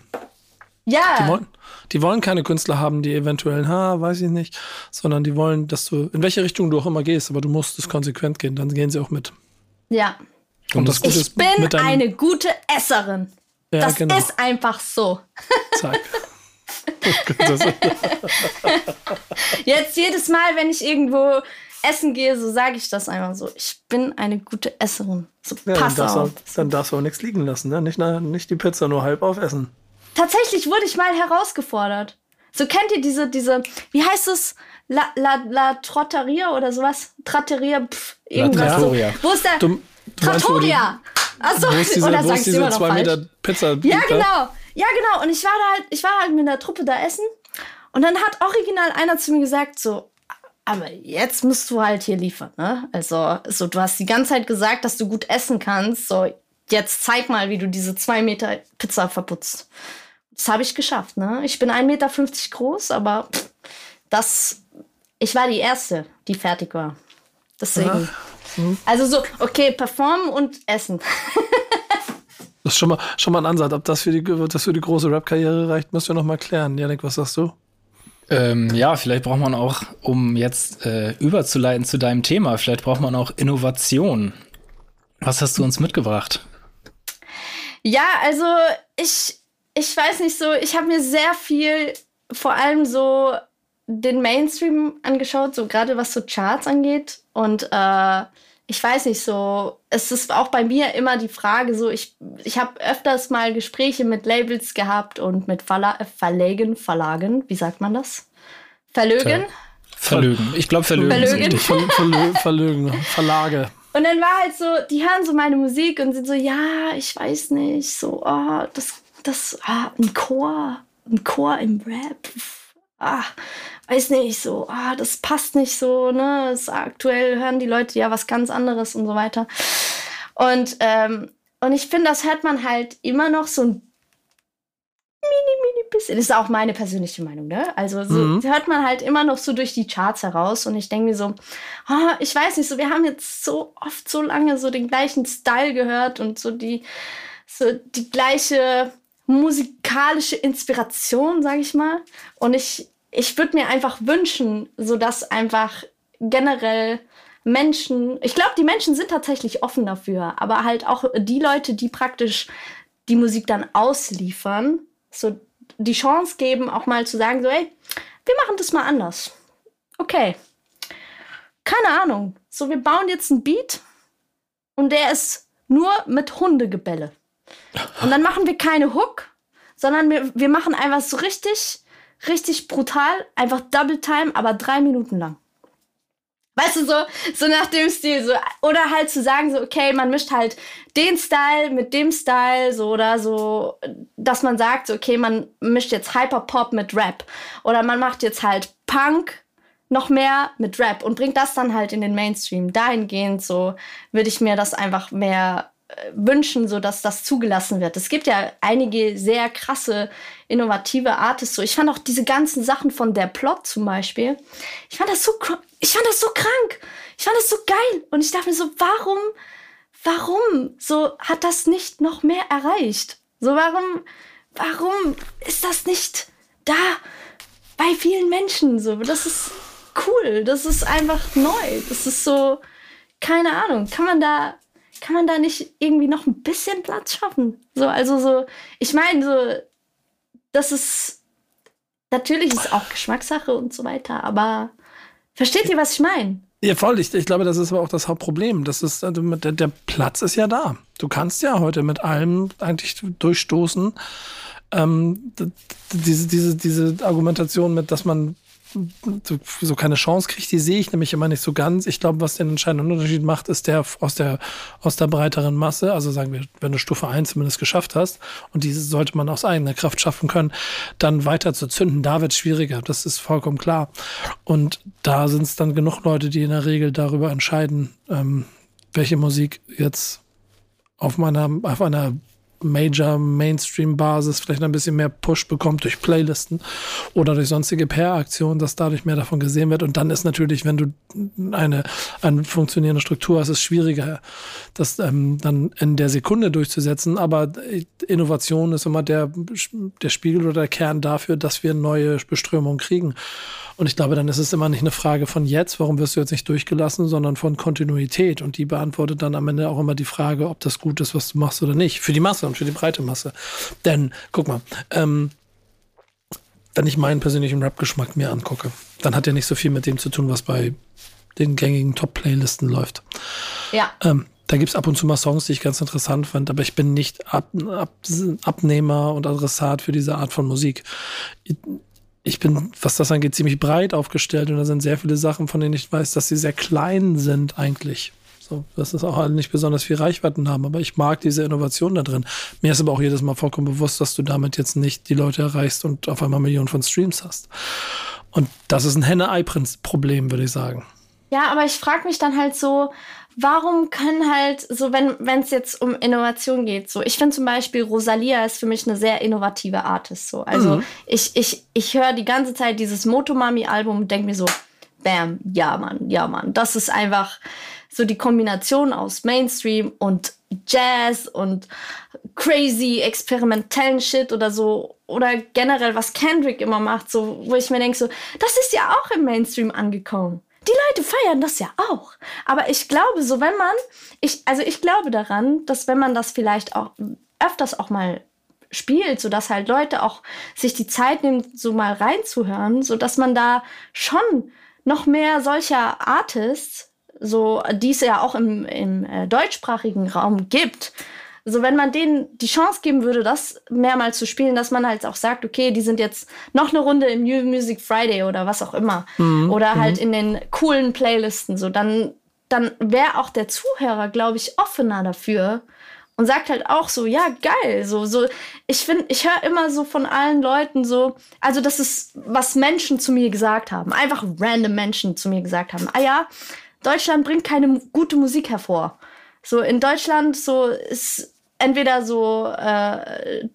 Ja. Die wollen, die wollen keine Künstler haben, die eventuell, ha, weiß ich nicht, sondern die wollen, dass du, in welche Richtung du auch immer gehst, aber du musst es konsequent gehen, dann gehen sie auch mit. Ja. Und das Gute ich bin eine gute Esserin. Ja, das genau. ist einfach so. Zack. Jetzt jedes Mal, wenn ich irgendwo essen gehe, so sage ich das einfach so. Ich bin eine gute Esserin. So, ja, pass dann auf. Auch, dann darfst du auch nichts liegen lassen, ne? Nicht, nicht die Pizza nur halb aufessen. Tatsächlich wurde ich mal herausgefordert. So kennt ihr diese, diese, wie heißt es? La, la, la Trotteria oder sowas? Tratteria, pff, irgendwas. So. Wo ist der? Du, du Trattoria! Achso, diese, oder wo ist diese zwei Meter Pizza? Ja, genau. Ja, genau. Und ich war da halt, ich war halt mit der Truppe da essen. Und dann hat original einer zu mir gesagt, so, aber jetzt musst du halt hier liefern, ne? Also, so, du hast die ganze Zeit gesagt, dass du gut essen kannst. So, jetzt zeig mal, wie du diese zwei Meter Pizza verputzt. Das habe ich geschafft, ne? Ich bin 1,50 Meter groß, aber das, ich war die Erste, die fertig war. Deswegen. Hm. Also so, okay, performen und essen. das ist schon mal, schon mal ein Ansatz. Ob das für die, das für die große Rap-Karriere reicht, müssen wir noch mal klären. Janik, was sagst du? Ähm, ja, vielleicht braucht man auch, um jetzt äh, überzuleiten zu deinem Thema, vielleicht braucht man auch Innovation. Was hast du uns mitgebracht? Ja, also ich, ich weiß nicht so, ich habe mir sehr viel, vor allem so den Mainstream angeschaut, so gerade was so Charts angeht. Und äh, ich weiß nicht so, es ist auch bei mir immer die Frage so, ich, ich habe öfters mal Gespräche mit Labels gehabt und mit Verla Verlegen, Verlagen, wie sagt man das? Verlögen? Verlögen. Ich glaube Verlögen. Verlögen. Verlögen. Verlögen. Verlage. Und dann war halt so, die hören so meine Musik und sind so, ja, ich weiß nicht, so, oh, das, das, ah, ein Chor, ein Chor im Rap, ah, weiß nicht, so, ah, das passt nicht so, ne, das, aktuell hören die Leute ja was ganz anderes und so weiter. Und, ähm, und ich finde, das hört man halt immer noch so ein mini, mini bisschen. Das ist auch meine persönliche Meinung, ne? Also so mhm. hört man halt immer noch so durch die Charts heraus und ich denke mir so, oh, ich weiß nicht, so wir haben jetzt so oft so lange so den gleichen Style gehört und so die so die gleiche musikalische Inspiration, sage ich mal. Und ich ich würde mir einfach wünschen, so dass einfach generell Menschen, ich glaube, die Menschen sind tatsächlich offen dafür, aber halt auch die Leute, die praktisch die Musik dann ausliefern, so die Chance geben, auch mal zu sagen, so, ey, wir machen das mal anders. Okay. Keine Ahnung. So, wir bauen jetzt einen Beat und der ist nur mit Hundegebälle. Und dann machen wir keine Hook, sondern wir, wir machen einfach so richtig, richtig brutal, einfach Double Time, aber drei Minuten lang. Weißt du, so, so nach dem Stil, so, oder halt zu sagen, so, okay, man mischt halt den Style mit dem Style, so, oder so, dass man sagt, so, okay, man mischt jetzt Hyperpop mit Rap. Oder man macht jetzt halt Punk noch mehr mit Rap und bringt das dann halt in den Mainstream. Dahingehend, so, würde ich mir das einfach mehr wünschen, so dass das zugelassen wird. Es gibt ja einige sehr krasse, innovative Artists. So, ich fand auch diese ganzen Sachen von der Plot zum Beispiel. Ich fand das so, ich fand das so krank. Ich fand das so geil. Und ich dachte mir so, warum, warum so hat das nicht noch mehr erreicht? So, warum, warum ist das nicht da bei vielen Menschen? So, das ist cool. Das ist einfach neu. Das ist so, keine Ahnung. Kann man da kann man da nicht irgendwie noch ein bisschen Platz schaffen? So, also so, ich meine, so, das ist, natürlich ist auch Geschmackssache und so weiter, aber versteht ihr, was ich meine? Ja, voll. Ich, ich glaube, das ist aber auch das Hauptproblem. Das ist, also der, der Platz ist ja da. Du kannst ja heute mit allem eigentlich durchstoßen. Ähm, diese, diese, diese Argumentation mit, dass man so, keine Chance kriegt, die sehe ich nämlich immer nicht so ganz. Ich glaube, was den entscheidenden Unterschied macht, ist der aus der, aus der breiteren Masse. Also sagen wir, wenn du Stufe 1 zumindest geschafft hast, und diese sollte man aus eigener Kraft schaffen können, dann weiter zu zünden, da wird es schwieriger. Das ist vollkommen klar. Und da sind es dann genug Leute, die in der Regel darüber entscheiden, ähm, welche Musik jetzt auf meiner, auf einer Major-Mainstream-Basis vielleicht ein bisschen mehr Push bekommt durch Playlisten oder durch sonstige PR-Aktionen, dass dadurch mehr davon gesehen wird. Und dann ist natürlich, wenn du eine, eine funktionierende Struktur hast, ist es schwieriger, das ähm, dann in der Sekunde durchzusetzen. Aber Innovation ist immer der, der Spiegel oder der Kern dafür, dass wir neue Beströmungen kriegen. Und ich glaube, dann ist es immer nicht eine Frage von jetzt, warum wirst du jetzt nicht durchgelassen, sondern von Kontinuität. Und die beantwortet dann am Ende auch immer die Frage, ob das gut ist, was du machst oder nicht. Für die Masse und für die breite Masse. Denn, guck mal, ähm, wenn ich meinen persönlichen Rap-Geschmack mir angucke, dann hat er nicht so viel mit dem zu tun, was bei den gängigen Top-Playlisten läuft. Ja. Ähm, da gibt's ab und zu mal Songs, die ich ganz interessant fand, aber ich bin nicht Ab Ab Abnehmer und Adressat für diese Art von Musik ich bin, was das angeht, ziemlich breit aufgestellt und da sind sehr viele Sachen, von denen ich weiß, dass sie sehr klein sind eigentlich. So, dass es auch nicht besonders viel Reichweiten haben, aber ich mag diese Innovation da drin. Mir ist aber auch jedes Mal vollkommen bewusst, dass du damit jetzt nicht die Leute erreichst und auf einmal Millionen von Streams hast. Und das ist ein Henne-Ei-Problem, würde ich sagen. Ja, aber ich frage mich dann halt so, warum können halt, so wenn es jetzt um Innovation geht, so ich finde zum Beispiel Rosalia ist für mich eine sehr innovative Artist. So. Also mhm. ich, ich, ich höre die ganze Zeit dieses Motomami-Album und denke mir so, bam, ja Mann, ja Mann. Das ist einfach so die Kombination aus Mainstream und Jazz und crazy experimentellen Shit oder so oder generell was Kendrick immer macht, so wo ich mir denke so, das ist ja auch im Mainstream angekommen. Die Leute feiern das ja auch. Aber ich glaube, so wenn man, ich, also ich glaube daran, dass wenn man das vielleicht auch öfters auch mal spielt, so dass halt Leute auch sich die Zeit nehmen, so mal reinzuhören, so dass man da schon noch mehr solcher Artists, so die es ja auch im, im äh, deutschsprachigen Raum gibt, so, wenn man denen die Chance geben würde, das mehrmals zu spielen, dass man halt auch sagt, okay, die sind jetzt noch eine Runde im New Music Friday oder was auch immer. Mhm. Oder halt mhm. in den coolen Playlisten, so, dann, dann wäre auch der Zuhörer, glaube ich, offener dafür und sagt halt auch so, ja, geil, so, so, ich finde, ich höre immer so von allen Leuten so, also das ist, was Menschen zu mir gesagt haben, einfach random Menschen zu mir gesagt haben, ah ja, Deutschland bringt keine gute Musik hervor. So, in Deutschland so ist entweder so äh,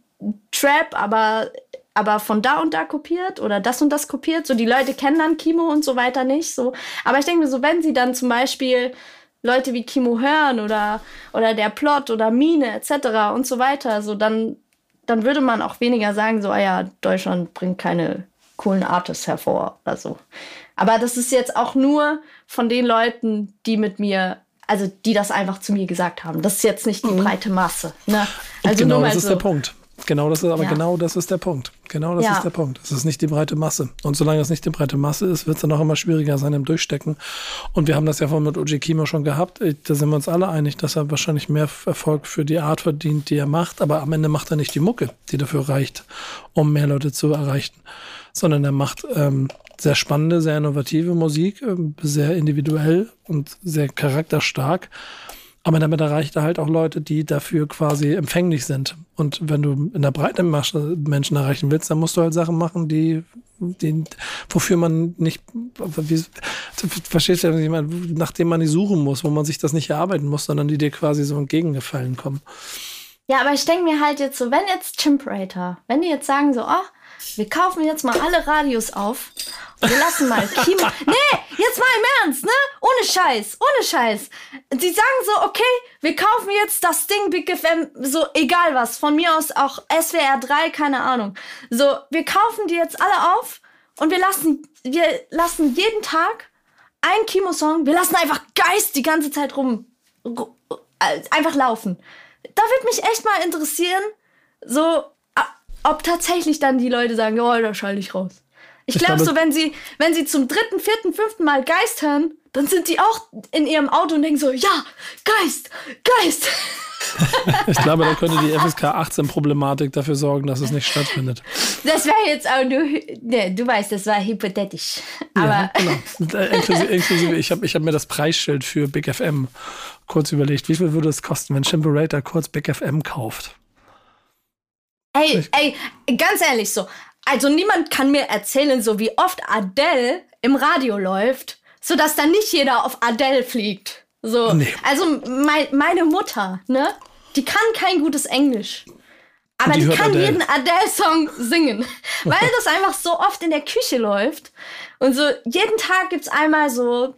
Trap, aber aber von da und da kopiert oder das und das kopiert. So die Leute kennen dann Kimo und so weiter nicht. So, aber ich denke mir so, wenn sie dann zum Beispiel Leute wie Kimo hören oder oder der Plot oder Mine etc. und so weiter, so dann dann würde man auch weniger sagen, so ah ja, Deutschland bringt keine coolen Artists hervor oder so. Aber das ist jetzt auch nur von den Leuten, die mit mir also die das einfach zu mir gesagt haben. Das ist jetzt nicht die mhm. breite Masse. Ne? Also genau, das ist so. der Punkt. Genau, das ist aber ja. genau das ist der Punkt. Genau das ja. ist der Punkt. Es ist nicht die breite Masse. Und solange es nicht die breite Masse ist, wird es dann auch immer schwieriger sein im Durchstecken. Und wir haben das ja vorhin mit Oji Kimo schon gehabt. Da sind wir uns alle einig, dass er wahrscheinlich mehr Erfolg für die Art verdient, die er macht. Aber am Ende macht er nicht die Mucke, die dafür reicht, um mehr Leute zu erreichen. Sondern er macht ähm, sehr spannende, sehr innovative Musik, ähm, sehr individuell und sehr charakterstark. Aber damit erreicht er halt auch Leute, die dafür quasi empfänglich sind. Und wenn du in der Breite Menschen erreichen willst, dann musst du halt Sachen machen, die, die wofür man nicht, wie, verstehst du, nachdem man nicht suchen muss, wo man sich das nicht erarbeiten muss, sondern die dir quasi so entgegengefallen kommen. Ja, aber ich denke mir halt jetzt so, wenn jetzt Chimperator, wenn die jetzt sagen so, oh, wir kaufen jetzt mal alle Radios auf wir lassen mal Kimo. Nee, jetzt mal im Ernst, ne? Ohne Scheiß, ohne Scheiß. Sie sagen so, okay, wir kaufen jetzt das Ding Big FM, so egal was. Von mir aus auch SWR 3, keine Ahnung. So, wir kaufen die jetzt alle auf und wir lassen, wir lassen jeden Tag einen Kimo-Song. Wir lassen einfach Geist die ganze Zeit rum, äh, einfach laufen. Da wird mich echt mal interessieren, so, ob tatsächlich dann die Leute sagen, oh, da schalte ich raus. Ich, ich glaube so, wenn sie, wenn sie zum dritten, vierten, fünften Mal Geist hören, dann sind die auch in ihrem Auto und denken so, ja, Geist, Geist. ich glaube, da könnte die FSK 18 Problematik dafür sorgen, dass es nicht stattfindet. Das wäre jetzt auch nur, ne, du weißt, das war hypothetisch. Aber ja, genau. Äh, inklusive, inklusive ich habe ich hab mir das Preisschild für Big FM kurz überlegt. Wie viel würde es kosten, wenn Chimperator kurz Big FM kauft? Ey, ey, ganz ehrlich so, also niemand kann mir erzählen, so wie oft Adele im Radio läuft, so dass dann nicht jeder auf Adele fliegt. So, nee. also mein, meine Mutter, ne, die kann kein gutes Englisch. Aber die, die kann Adele. jeden Adele-Song singen, weil das einfach so oft in der Küche läuft. Und so jeden Tag gibt's einmal so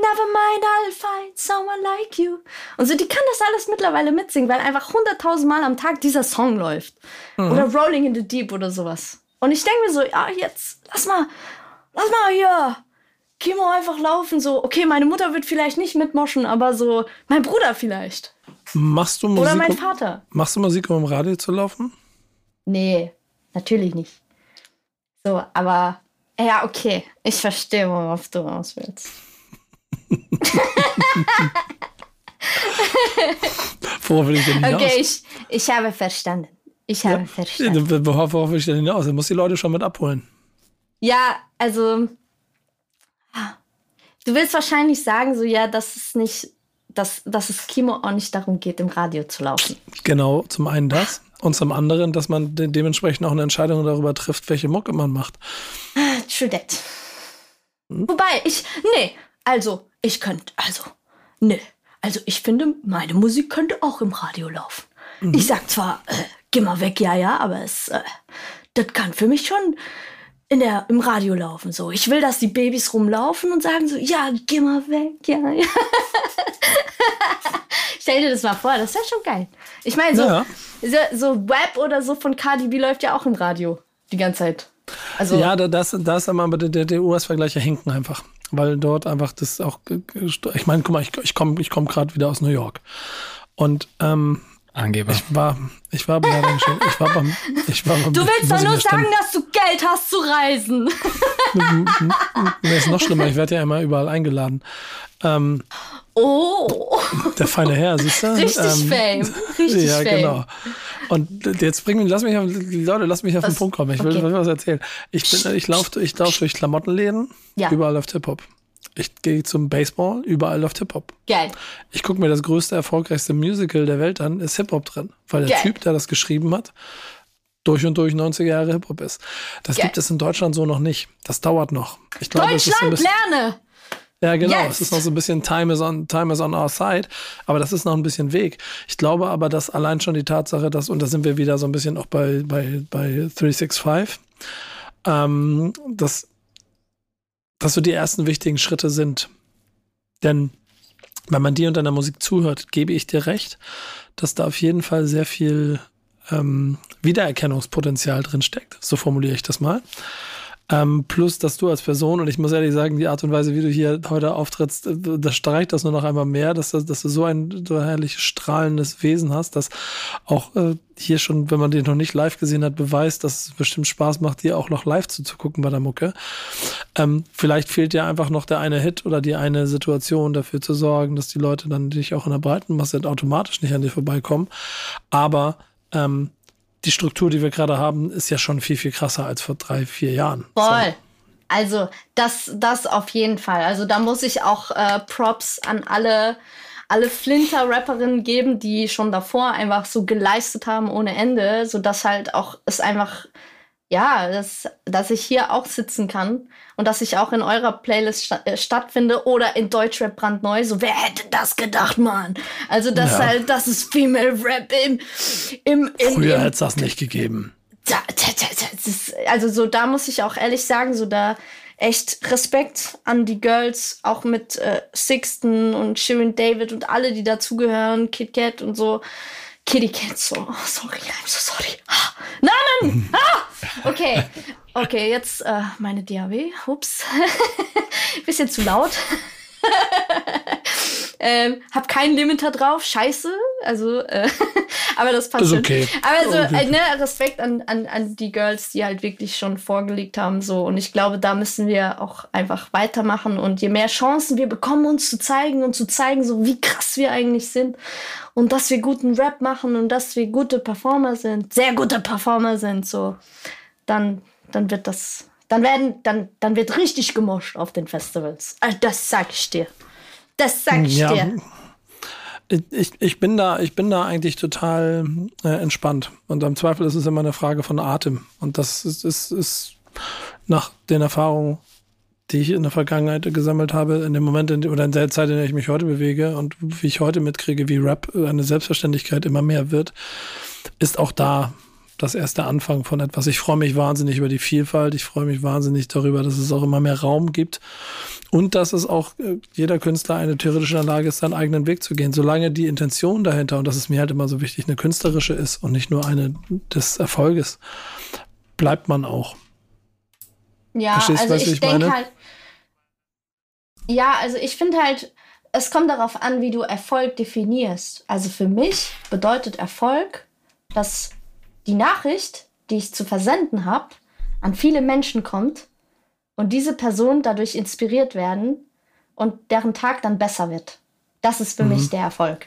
Never mind, I'll find someone like you. Und so, die kann das alles mittlerweile mitsingen, weil einfach hunderttausend Mal am Tag dieser Song läuft. Mhm. Oder Rolling in the Deep oder sowas. Und ich denke mir so, ja, jetzt, lass mal, lass mal hier Kimo einfach laufen. So, okay, meine Mutter wird vielleicht nicht mitmoschen, aber so mein Bruder vielleicht. Machst du Musik? Oder mein Vater. Machst du Musik, um im Radio zu laufen? Nee, natürlich nicht. So, aber ja, okay. Ich verstehe, worauf du raus willst. worauf will ich denn hinaus? Okay, ich, ich habe verstanden. Ich habe ja. verstanden. Worauf will ich denn hinaus? Ich muss die Leute schon mit abholen. Ja, also. Du willst wahrscheinlich sagen, so, ja, dass es nicht, dass, dass es Kimo auch nicht darum geht, im Radio zu laufen. Genau, zum einen das. Und zum anderen, dass man de dementsprechend auch eine Entscheidung darüber trifft, welche Mucke man macht. True that. Hm? Wobei, ich, nee, also, ich könnte, also, ne. Also ich finde, meine Musik könnte auch im Radio laufen. Mhm. Ich sag zwar, äh, geh mal weg, ja, ja, aber es, äh, das kann für mich schon in der, im Radio laufen. So, ich will, dass die Babys rumlaufen und sagen so, ja, geh mal weg, ja, ja. Stell dir das mal vor, das wäre schon geil. Ich meine, so, ja. so, so Web oder so von Cardi B läuft ja auch im Radio die ganze Zeit. Also ja, das, das ist aber der, der US-Vergleich ja hinken einfach. Weil dort einfach das auch, ich meine, guck mal, ich, ich komme ich komm gerade wieder aus New York. Und ähm, Angeber. Ich war, ich war, ja, ich war beim, ich war beim, Du willst doch nur sagen, dass du Geld hast zu reisen. nee, ist noch schlimmer, ich werde ja immer überall eingeladen. Ähm, oh. Der feine Herr, siehst du? Richtig ähm, Fame. Richtig ja, Fame. genau. Und jetzt bringen, lass mich auf, Leute, lass mich auf was? den Punkt kommen. Ich will, okay. was erzählen. Ich bin, ich laufe, ich laufe durch Klamottenläden, ja. überall auf Hip-Hop. Ich gehe zum Baseball, überall auf Hip-Hop. Geil. Ich gucke mir das größte, erfolgreichste Musical der Welt an, ist Hip-Hop drin. Weil der Geil. Typ, der das geschrieben hat, durch und durch 90er Jahre Hip-Hop ist. Das Geil. gibt es in Deutschland so noch nicht. Das dauert noch. Ich glaube, Deutschland, so lerne! Ja, genau. Yes. Es ist noch so ein bisschen Time is, on, time is on our side. Aber das ist noch ein bisschen Weg. Ich glaube aber, dass allein schon die Tatsache, dass, und da sind wir wieder so ein bisschen auch bei, bei, bei 365, ähm, dass, dass so die ersten wichtigen Schritte sind. Denn wenn man dir und deiner Musik zuhört, gebe ich dir recht, dass da auf jeden Fall sehr viel ähm, Wiedererkennungspotenzial drin steckt. So formuliere ich das mal. Ähm, plus, dass du als Person, und ich muss ehrlich sagen, die Art und Weise, wie du hier heute auftrittst, äh, das streicht das nur noch einmal mehr, dass, dass du so ein so herrlich strahlendes Wesen hast, dass auch äh, hier schon, wenn man den noch nicht live gesehen hat, beweist, dass es bestimmt Spaß macht, dir auch noch live zuzugucken bei der Mucke. Ähm, vielleicht fehlt dir einfach noch der eine Hit oder die eine Situation dafür zu sorgen, dass die Leute dann dich auch in der breiten Masse automatisch nicht an dir vorbeikommen. Aber ähm, die Struktur, die wir gerade haben, ist ja schon viel, viel krasser als vor drei, vier Jahren. Voll. So. Also das, das auf jeden Fall. Also da muss ich auch äh, Props an alle, alle Flinter-Rapperinnen geben, die schon davor einfach so geleistet haben ohne Ende, sodass halt auch es einfach ja, dass, dass ich hier auch sitzen kann und dass ich auch in eurer Playlist sta äh, stattfinde oder in Deutschrap brandneu. So, wer hätte das gedacht, Mann? Also, das ja. halt, das ist Female Rap im, im, im Früher hätte es das nicht gegeben. Da, da, da, ist, also, so, da muss ich auch ehrlich sagen, so, da echt Respekt an die Girls, auch mit äh, Sixten und Shirin David und alle, die dazugehören, Kit Kat und so. Kitty Cat, so, oh, sorry, I'm so sorry. Ah, Namen! Ah! Okay, okay, jetzt äh, meine DAW. Ups. Bisschen zu laut. ähm, hab keinen Limiter drauf, scheiße. Also, äh, aber das passt. Ist okay. Schon. Aber so, äh, ne, Respekt an, an, an die Girls, die halt wirklich schon vorgelegt haben. So. Und ich glaube, da müssen wir auch einfach weitermachen. Und je mehr Chancen wir bekommen, uns zu zeigen und zu zeigen, so wie krass wir eigentlich sind. Und dass wir guten Rap machen und dass wir gute Performer sind, sehr gute Performer sind, so, dann, dann wird das dann werden, dann, dann wird richtig gemoscht auf den Festivals. Also das sag ich dir. Das sag ich ja, dir. Ich, ich, bin da, ich bin da eigentlich total äh, entspannt. Und im Zweifel ist es immer eine Frage von Atem. Und das ist, ist, ist nach den Erfahrungen, die ich in der Vergangenheit gesammelt habe, in dem Moment in, oder in der Zeit, in der ich mich heute bewege und wie ich heute mitkriege, wie Rap eine Selbstverständlichkeit immer mehr wird, ist auch da das erste Anfang von etwas. Ich freue mich wahnsinnig über die Vielfalt. Ich freue mich wahnsinnig darüber, dass es auch immer mehr Raum gibt und dass es auch äh, jeder Künstler eine theoretische Lage ist, seinen eigenen Weg zu gehen. Solange die Intention dahinter, und das ist mir halt immer so wichtig, eine künstlerische ist und nicht nur eine des Erfolges, bleibt man auch. Ja, Verstehst, also ich, ich denke halt, ja, also ich finde halt, es kommt darauf an, wie du Erfolg definierst. Also für mich bedeutet Erfolg, dass die Nachricht, die ich zu versenden habe, an viele Menschen kommt und diese Personen dadurch inspiriert werden und deren Tag dann besser wird. Das ist für mhm. mich der Erfolg.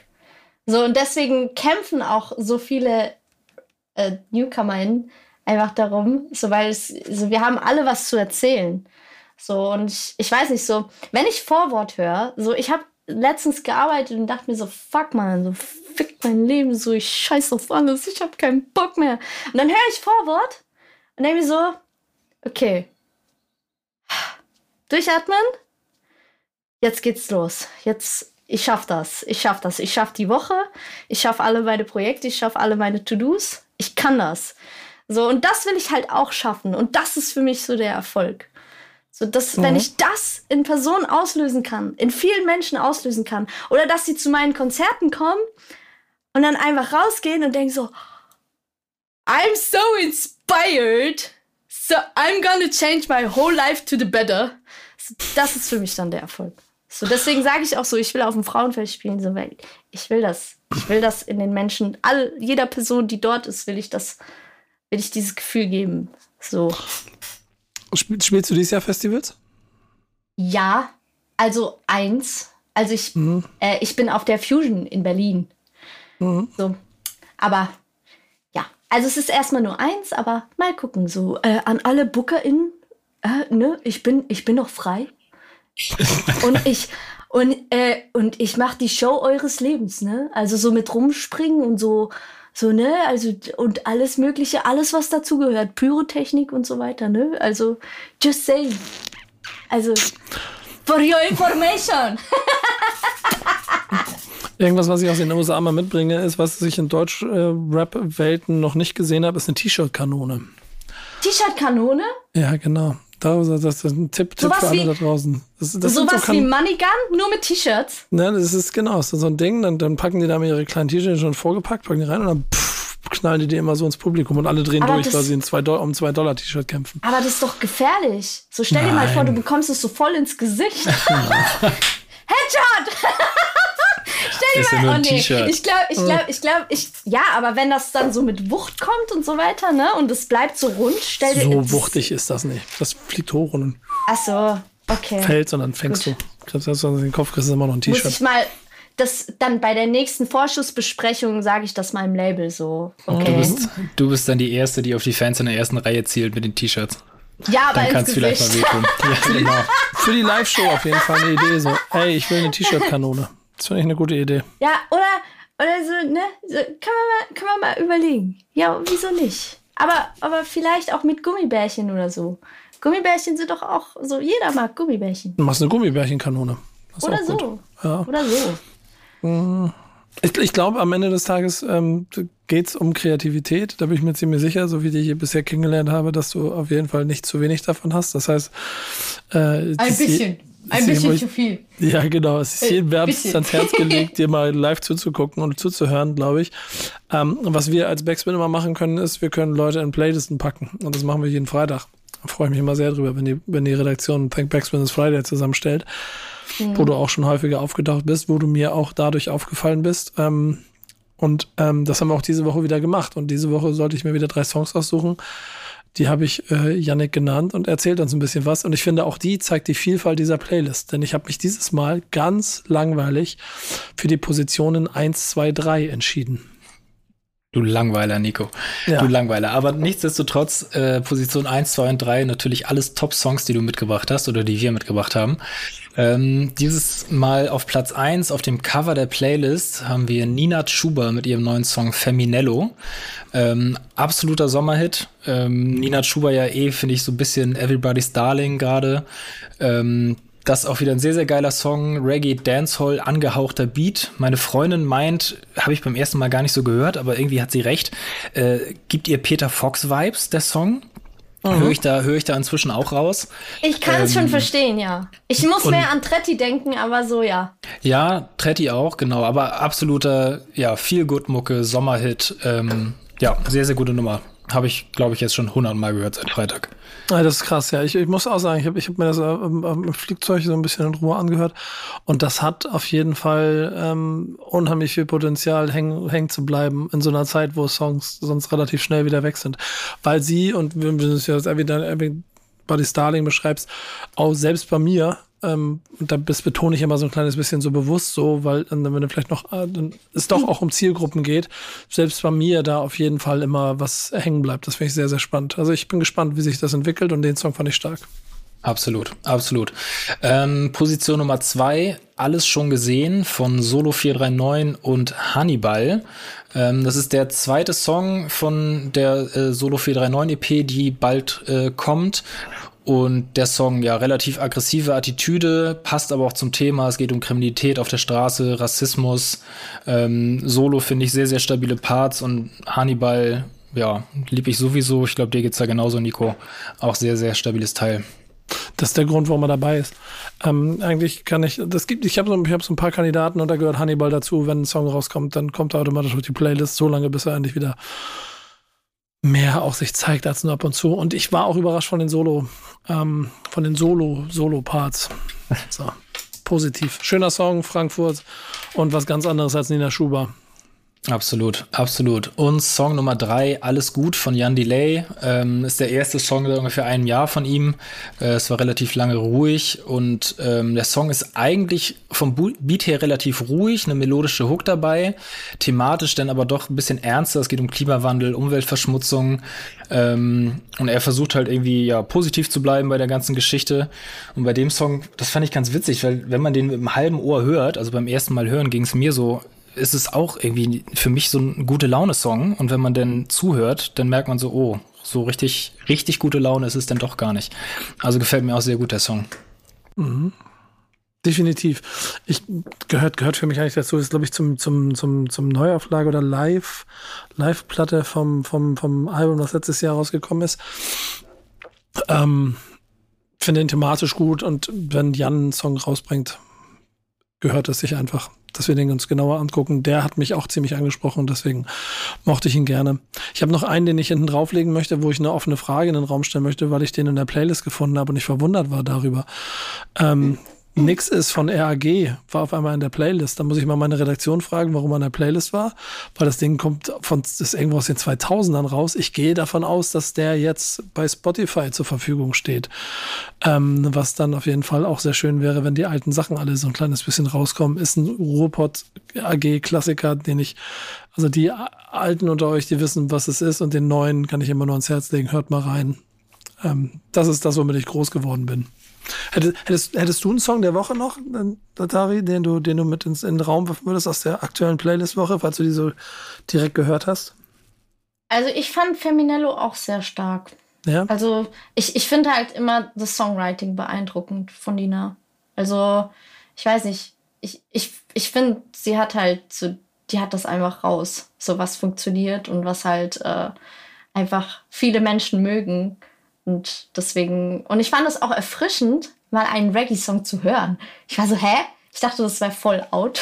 So, und deswegen kämpfen auch so viele äh, NewcomerInnen einfach darum, so weil es, so wir haben alle was zu erzählen. So, und ich, ich weiß nicht, so, wenn ich Vorwort höre, so, ich habe letztens gearbeitet und dachte mir so, fuck man, so fick mein Leben, so ich scheiß auf alles, ich habe keinen Bock mehr. Und dann höre ich Vorwort und denke mir so, okay, durchatmen. jetzt geht's los. Jetzt, ich schaff das. Ich schaff das. Ich schaff die Woche. Ich schaff alle meine Projekte. Ich schaff alle meine To-Dos. Ich kann das. So, und das will ich halt auch schaffen. Und das ist für mich so der Erfolg. So, dass, mhm. wenn ich das in Personen auslösen kann, in vielen Menschen auslösen kann, oder dass sie zu meinen Konzerten kommen und dann einfach rausgehen und denken so, I'm so inspired, so I'm gonna change my whole life to the better. So, das ist für mich dann der Erfolg. So, deswegen sage ich auch so, ich will auf dem Frauenfest spielen, so, weil ich will das. Ich will das in den Menschen, all, jeder Person, die dort ist, will ich das, will ich dieses Gefühl geben. So. Spielst du dieses Jahr Festivals? Ja, also eins. Also ich, mhm. äh, ich bin auf der Fusion in Berlin. Mhm. So. Aber ja, also es ist erstmal nur eins, aber mal gucken. So, äh, an alle BookerInnen, äh, ne, ich bin, ich bin noch frei. und ich, und, äh, und ich mache die Show eures Lebens, ne? Also so mit rumspringen und so so, ne, also, und alles Mögliche, alles, was dazugehört, Pyrotechnik und so weiter, ne? Also, just saying. Also, for your information. Irgendwas, was ich aus den USA mal mitbringe, ist, was ich in Deutsch-Rap-Welten noch nicht gesehen habe, ist eine T-Shirt-Kanone. T-Shirt-Kanone? Ja, genau. Das, ist ein Tipp, Tipp für alle wie, da draußen. Das, das sowas so wie Money Gun, nur mit T-Shirts? Ne, das ist genau so ein Ding. Dann, dann packen die da mal ihre kleinen T-Shirts schon vorgepackt, packen die rein und dann pff, knallen die die immer so ins Publikum und alle drehen aber durch, das, weil sie zwei um 2 Dollar T-Shirt kämpfen. Aber das ist doch gefährlich. So stell Nein. dir mal vor, du bekommst es so voll ins Gesicht. Headshot! Stell dir mal, oh nee, ich glaube, ich glaube, ich glaube, ich, ja, aber wenn das dann so mit Wucht kommt und so weiter, ne, und es bleibt so rund, stell dir. So wuchtig ist das nicht. Das fliegt hoch und Ach so, okay. fällt und dann fängst Gut. du. Kriegst du den Kopf, kriegst du immer noch ein T-Shirt. Muss ich mal, das dann bei der nächsten Vorschussbesprechung sage ich das meinem Label so. Okay. Du bist, du bist dann die Erste, die auf die Fans in der ersten Reihe zielt mit den T-Shirts. Ja, aber Dann kannst du vielleicht mal wehtun. ja, genau. Für die Live-Show auf jeden Fall eine Idee. So, ey, ich will eine T-Shirt-Kanone. Das finde ich eine gute Idee. Ja, oder, oder so, ne? So, kann, man mal, kann man mal überlegen. Ja, wieso nicht? Aber, aber vielleicht auch mit Gummibärchen oder so. Gummibärchen sind doch auch so, jeder mag Gummibärchen. Du machst eine Gummibärchenkanone. Oder so. Ja. Oder so. Mm. Ich, ich glaube, am Ende des Tages ähm, geht es um Kreativität. Da bin ich mir ziemlich sicher, so wie ich dich bisher kennengelernt habe, dass du auf jeden Fall nicht zu wenig davon hast. Das heißt, äh, ein bisschen. Ein bisschen zu viel. Ja, genau. Es ist äh, jedem wärmstens ans Herz gelegt, dir mal live zuzugucken und zuzuhören, glaube ich. Ähm, was wir als Backspin immer machen können, ist, wir können Leute in Playlisten packen. Und das machen wir jeden Freitag. Da freue ich mich immer sehr drüber, wenn die, wenn die Redaktion Thank Backspin is Friday zusammenstellt, mhm. wo du auch schon häufiger aufgetaucht bist, wo du mir auch dadurch aufgefallen bist. Ähm, und ähm, das haben wir auch diese Woche wieder gemacht. Und diese Woche sollte ich mir wieder drei Songs aussuchen die habe ich äh, Yannick genannt und erzählt uns ein bisschen was. Und ich finde, auch die zeigt die Vielfalt dieser Playlist. Denn ich habe mich dieses Mal ganz langweilig für die Positionen 1, 2, 3 entschieden. Du Langweiler, Nico. Ja. Du Langweiler. Aber nichtsdestotrotz, äh, Position 1, 2 und 3, natürlich alles Top-Songs, die du mitgebracht hast oder die wir mitgebracht haben. Ähm, dieses Mal auf Platz 1 auf dem Cover der Playlist haben wir Nina Chuba mit ihrem neuen Song Feminello. Ähm, absoluter Sommerhit. Ähm, Nina Chuba ja eh, finde ich, so ein bisschen Everybody's Darling gerade. Ähm, das ist auch wieder ein sehr, sehr geiler Song. Reggae, Dancehall, angehauchter Beat. Meine Freundin meint, habe ich beim ersten Mal gar nicht so gehört, aber irgendwie hat sie recht. Äh, gibt ihr Peter Fox Vibes, der Song? Mhm. Höre ich, da, hör ich da inzwischen auch raus. Ich kann es schon ähm, verstehen, ja. Ich muss mehr an Tretti denken, aber so, ja. Ja, Tretti auch, genau. Aber absoluter, ja, viel Good Mucke, Sommerhit. Ähm, ja, sehr, sehr gute Nummer. Habe ich, glaube ich, jetzt schon hundertmal gehört seit Freitag. Ja, das ist krass, ja. Ich, ich muss auch sagen, ich habe ich hab mir das äh, im, Flugzeug so ein bisschen in Ruhe angehört und das hat auf jeden Fall ähm, unheimlich viel Potenzial, hängen, hängen zu bleiben in so einer Zeit, wo Songs sonst relativ schnell wieder weg sind. Weil sie, und wir müssen es ja Everybody Starling beschreibst, auch selbst bei mir ähm, das betone ich immer so ein kleines bisschen so bewusst so, weil dann, wenn vielleicht noch, äh, dann es doch auch um Zielgruppen geht, selbst bei mir da auf jeden Fall immer was hängen bleibt. Das finde ich sehr, sehr spannend. Also ich bin gespannt, wie sich das entwickelt und den Song fand ich stark. Absolut, absolut. Ähm, Position Nummer zwei, alles schon gesehen von Solo 439 und Hannibal. Ähm, das ist der zweite Song von der äh, Solo 439 EP, die bald äh, kommt. Und der Song, ja, relativ aggressive Attitüde, passt aber auch zum Thema. Es geht um Kriminalität auf der Straße, Rassismus. Ähm, Solo finde ich sehr, sehr stabile Parts und Hannibal, ja, lieb ich sowieso. Ich glaube, dir geht's da genauso, Nico. Auch sehr, sehr stabiles Teil. Das ist der Grund, warum er dabei ist. Ähm, eigentlich kann ich, das gibt, ich habe so, hab so ein paar Kandidaten und da gehört Hannibal dazu. Wenn ein Song rauskommt, dann kommt er automatisch auf die Playlist, so lange, bis er endlich wieder mehr auch sich zeigt als nur ab und zu. Und ich war auch überrascht von den Solo, ähm, von den Solo, Solo-Parts. So, positiv. Schöner Song, Frankfurt und was ganz anderes als Nina Schuber. Absolut, absolut. Und Song Nummer drei, Alles gut von Jan Delay, ähm, ist der erste Song seit ungefähr einem Jahr von ihm. Äh, es war relativ lange ruhig und ähm, der Song ist eigentlich vom Beat her relativ ruhig, eine melodische Hook dabei, thematisch dann aber doch ein bisschen ernster. Es geht um Klimawandel, Umweltverschmutzung ähm, und er versucht halt irgendwie ja positiv zu bleiben bei der ganzen Geschichte. Und bei dem Song, das fand ich ganz witzig, weil wenn man den mit einem halben Ohr hört, also beim ersten Mal hören, ging es mir so, ist es auch irgendwie für mich so ein gute Laune-Song. Und wenn man denn zuhört, dann merkt man so, oh, so richtig, richtig gute Laune ist es denn doch gar nicht. Also gefällt mir auch sehr gut der Song. Mhm. Definitiv. Ich gehört, gehört für mich eigentlich dazu, ist, glaube ich, zum, zum, zum, zum Neuauflage oder Live, Live-Platte vom, vom, vom Album, das letztes Jahr rausgekommen ist. Ähm, finde ihn thematisch gut und wenn Jan einen Song rausbringt, gehört es sich einfach dass wir den uns genauer angucken. Der hat mich auch ziemlich angesprochen, deswegen mochte ich ihn gerne. Ich habe noch einen, den ich hinten drauflegen möchte, wo ich eine offene Frage in den Raum stellen möchte, weil ich den in der Playlist gefunden habe und ich verwundert war darüber. Ähm, Nix ist von RAG, war auf einmal in der Playlist. Da muss ich mal meine Redaktion fragen, warum in der Playlist war, weil das Ding kommt von, ist irgendwo aus den 2000ern raus. Ich gehe davon aus, dass der jetzt bei Spotify zur Verfügung steht. Ähm, was dann auf jeden Fall auch sehr schön wäre, wenn die alten Sachen alle so ein kleines bisschen rauskommen. Ist ein Ruhrpott AG Klassiker, den ich, also die Alten unter euch, die wissen, was es ist und den neuen kann ich immer nur ans Herz legen. Hört mal rein. Ähm, das ist das, womit ich groß geworden bin. Hättest, hättest, du einen Song der Woche noch, Datari, den du, den du mit ins, in den Raum werfen würdest aus der aktuellen Playlist-Woche, falls du die so direkt gehört hast? Also ich fand Feminello auch sehr stark. Ja. Also ich, ich finde halt immer das Songwriting beeindruckend von Dina. Also ich weiß nicht, ich, ich, ich finde, sie hat halt so, die hat das einfach raus, so was funktioniert und was halt äh, einfach viele Menschen mögen. Und deswegen, und ich fand es auch erfrischend, mal einen Reggae-Song zu hören. Ich war so, hä? Ich dachte, das wäre voll out.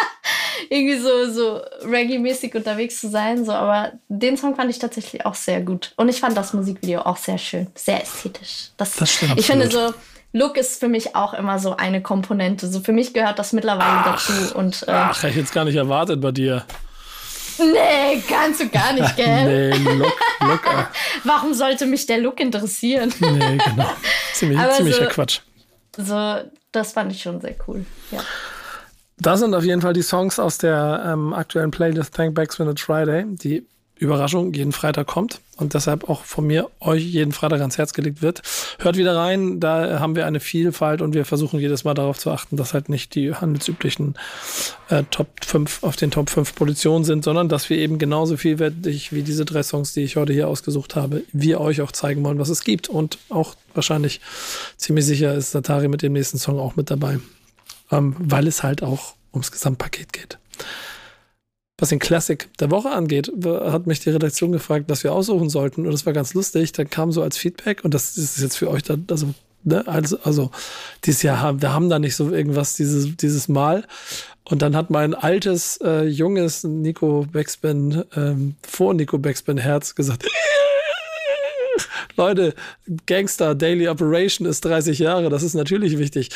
Irgendwie so, so Reggae-mäßig unterwegs zu sein. So, aber den Song fand ich tatsächlich auch sehr gut. Und ich fand das Musikvideo auch sehr schön, sehr ästhetisch. Das, das stimmt. Ich finde so, Look ist für mich auch immer so eine Komponente. So für mich gehört das mittlerweile ach, dazu. Und, äh, ach, hätte ich jetzt gar nicht erwartet bei dir. Nee, ganz und gar nicht, gell? nee, Look, Look. Warum sollte mich der Look interessieren? nee, genau. Ziemlich, ziemlicher so, Quatsch. So, das fand ich schon sehr cool, ja. Das sind auf jeden Fall die Songs aus der ähm, aktuellen Playlist Thank Backs When It's Friday, die Überraschung jeden Freitag kommt und deshalb auch von mir euch jeden Freitag ans Herz gelegt wird. Hört wieder rein, da haben wir eine Vielfalt und wir versuchen jedes Mal darauf zu achten, dass halt nicht die handelsüblichen äh, Top 5 auf den Top 5 Positionen sind, sondern dass wir eben genauso vielwertig wie diese drei Songs, die ich heute hier ausgesucht habe, wir euch auch zeigen wollen, was es gibt und auch wahrscheinlich ziemlich sicher ist Satari mit dem nächsten Song auch mit dabei, ähm, weil es halt auch ums Gesamtpaket geht. Was den Classic der Woche angeht, hat mich die Redaktion gefragt, was wir aussuchen sollten. Und das war ganz lustig. Da kam so als Feedback, und das ist jetzt für euch dann, also, ne, also, also dieses Jahr haben wir haben da nicht so irgendwas dieses, dieses Mal. Und dann hat mein altes, äh, junges Nico Backspin, ähm, vor Nico Backspin Herz gesagt, Leute, Gangster Daily Operation ist 30 Jahre, das ist natürlich wichtig.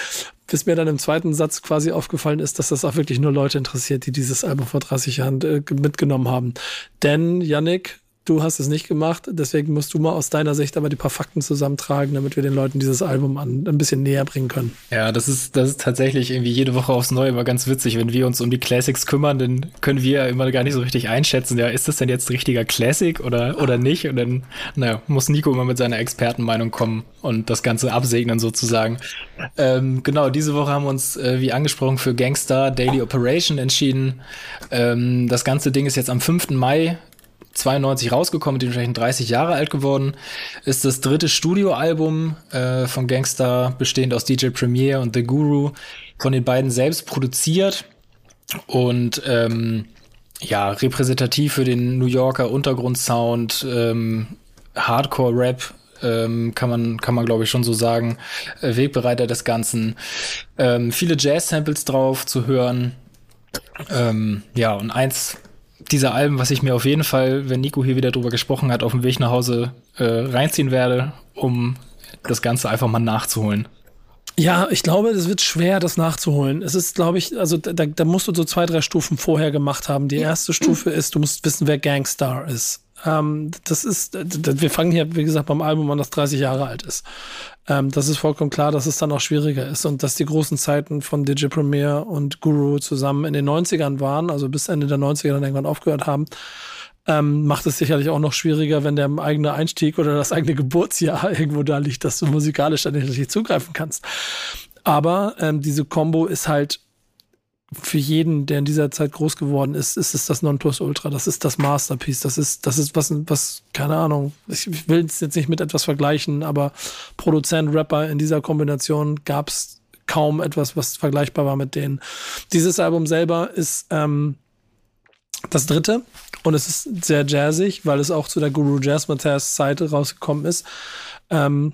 Bis mir dann im zweiten Satz quasi aufgefallen ist, dass das auch wirklich nur Leute interessiert, die dieses Album vor 30 Jahren äh, mitgenommen haben. Denn, Yannick, Du hast es nicht gemacht, deswegen musst du mal aus deiner Sicht aber die paar Fakten zusammentragen, damit wir den Leuten dieses Album an, ein bisschen näher bringen können. Ja, das ist, das ist tatsächlich irgendwie jede Woche aufs Neue immer ganz witzig. Wenn wir uns um die Classics kümmern, dann können wir ja immer gar nicht so richtig einschätzen, ja, ist das denn jetzt richtiger Classic oder, oder nicht? Und dann, naja, muss Nico immer mit seiner Expertenmeinung kommen und das Ganze absegnen sozusagen. Ähm, genau, diese Woche haben wir uns, äh, wie angesprochen, für Gangster Daily Operation entschieden. Ähm, das ganze Ding ist jetzt am 5. Mai 92 rausgekommen, dementsprechend 30 Jahre alt geworden. Ist das dritte Studioalbum äh, von Gangster, bestehend aus DJ Premier und The Guru, von den beiden selbst produziert und ähm, ja, repräsentativ für den New Yorker Untergrundsound, ähm, Hardcore-Rap, ähm, kann man, kann man glaube ich schon so sagen, äh, Wegbereiter des Ganzen. Ähm, viele Jazz-Samples drauf zu hören. Ähm, ja, und eins dieser Alben, was ich mir auf jeden Fall, wenn Nico hier wieder drüber gesprochen hat, auf dem Weg nach Hause äh, reinziehen werde, um das Ganze einfach mal nachzuholen. Ja, ich glaube, es wird schwer, das nachzuholen. Es ist, glaube ich, also da, da musst du so zwei, drei Stufen vorher gemacht haben. Die erste Stufe ist, du musst wissen, wer Gangstar ist. Ähm, das ist, wir fangen hier, wie gesagt, beim Album an, das 30 Jahre alt ist. Ähm, das ist vollkommen klar, dass es dann auch schwieriger ist und dass die großen Zeiten von DJ Premier und Guru zusammen in den 90ern waren, also bis Ende der 90er dann irgendwann aufgehört haben. Ähm, macht es sicherlich auch noch schwieriger, wenn der eigene Einstieg oder das eigene Geburtsjahr irgendwo da liegt, dass du musikalisch dann nicht zugreifen kannst. Aber ähm, diese Combo ist halt für jeden, der in dieser Zeit groß geworden ist, ist es das Nonplusultra. Das ist das Masterpiece. Das ist, das ist was, was, keine Ahnung. Ich will es jetzt nicht mit etwas vergleichen, aber Produzent, Rapper in dieser Kombination gab es kaum etwas, was vergleichbar war mit denen. Dieses Album selber ist ähm, das dritte und es ist sehr jazzig, weil es auch zu der Guru Jazz Matthias Zeit rausgekommen ist. Ähm,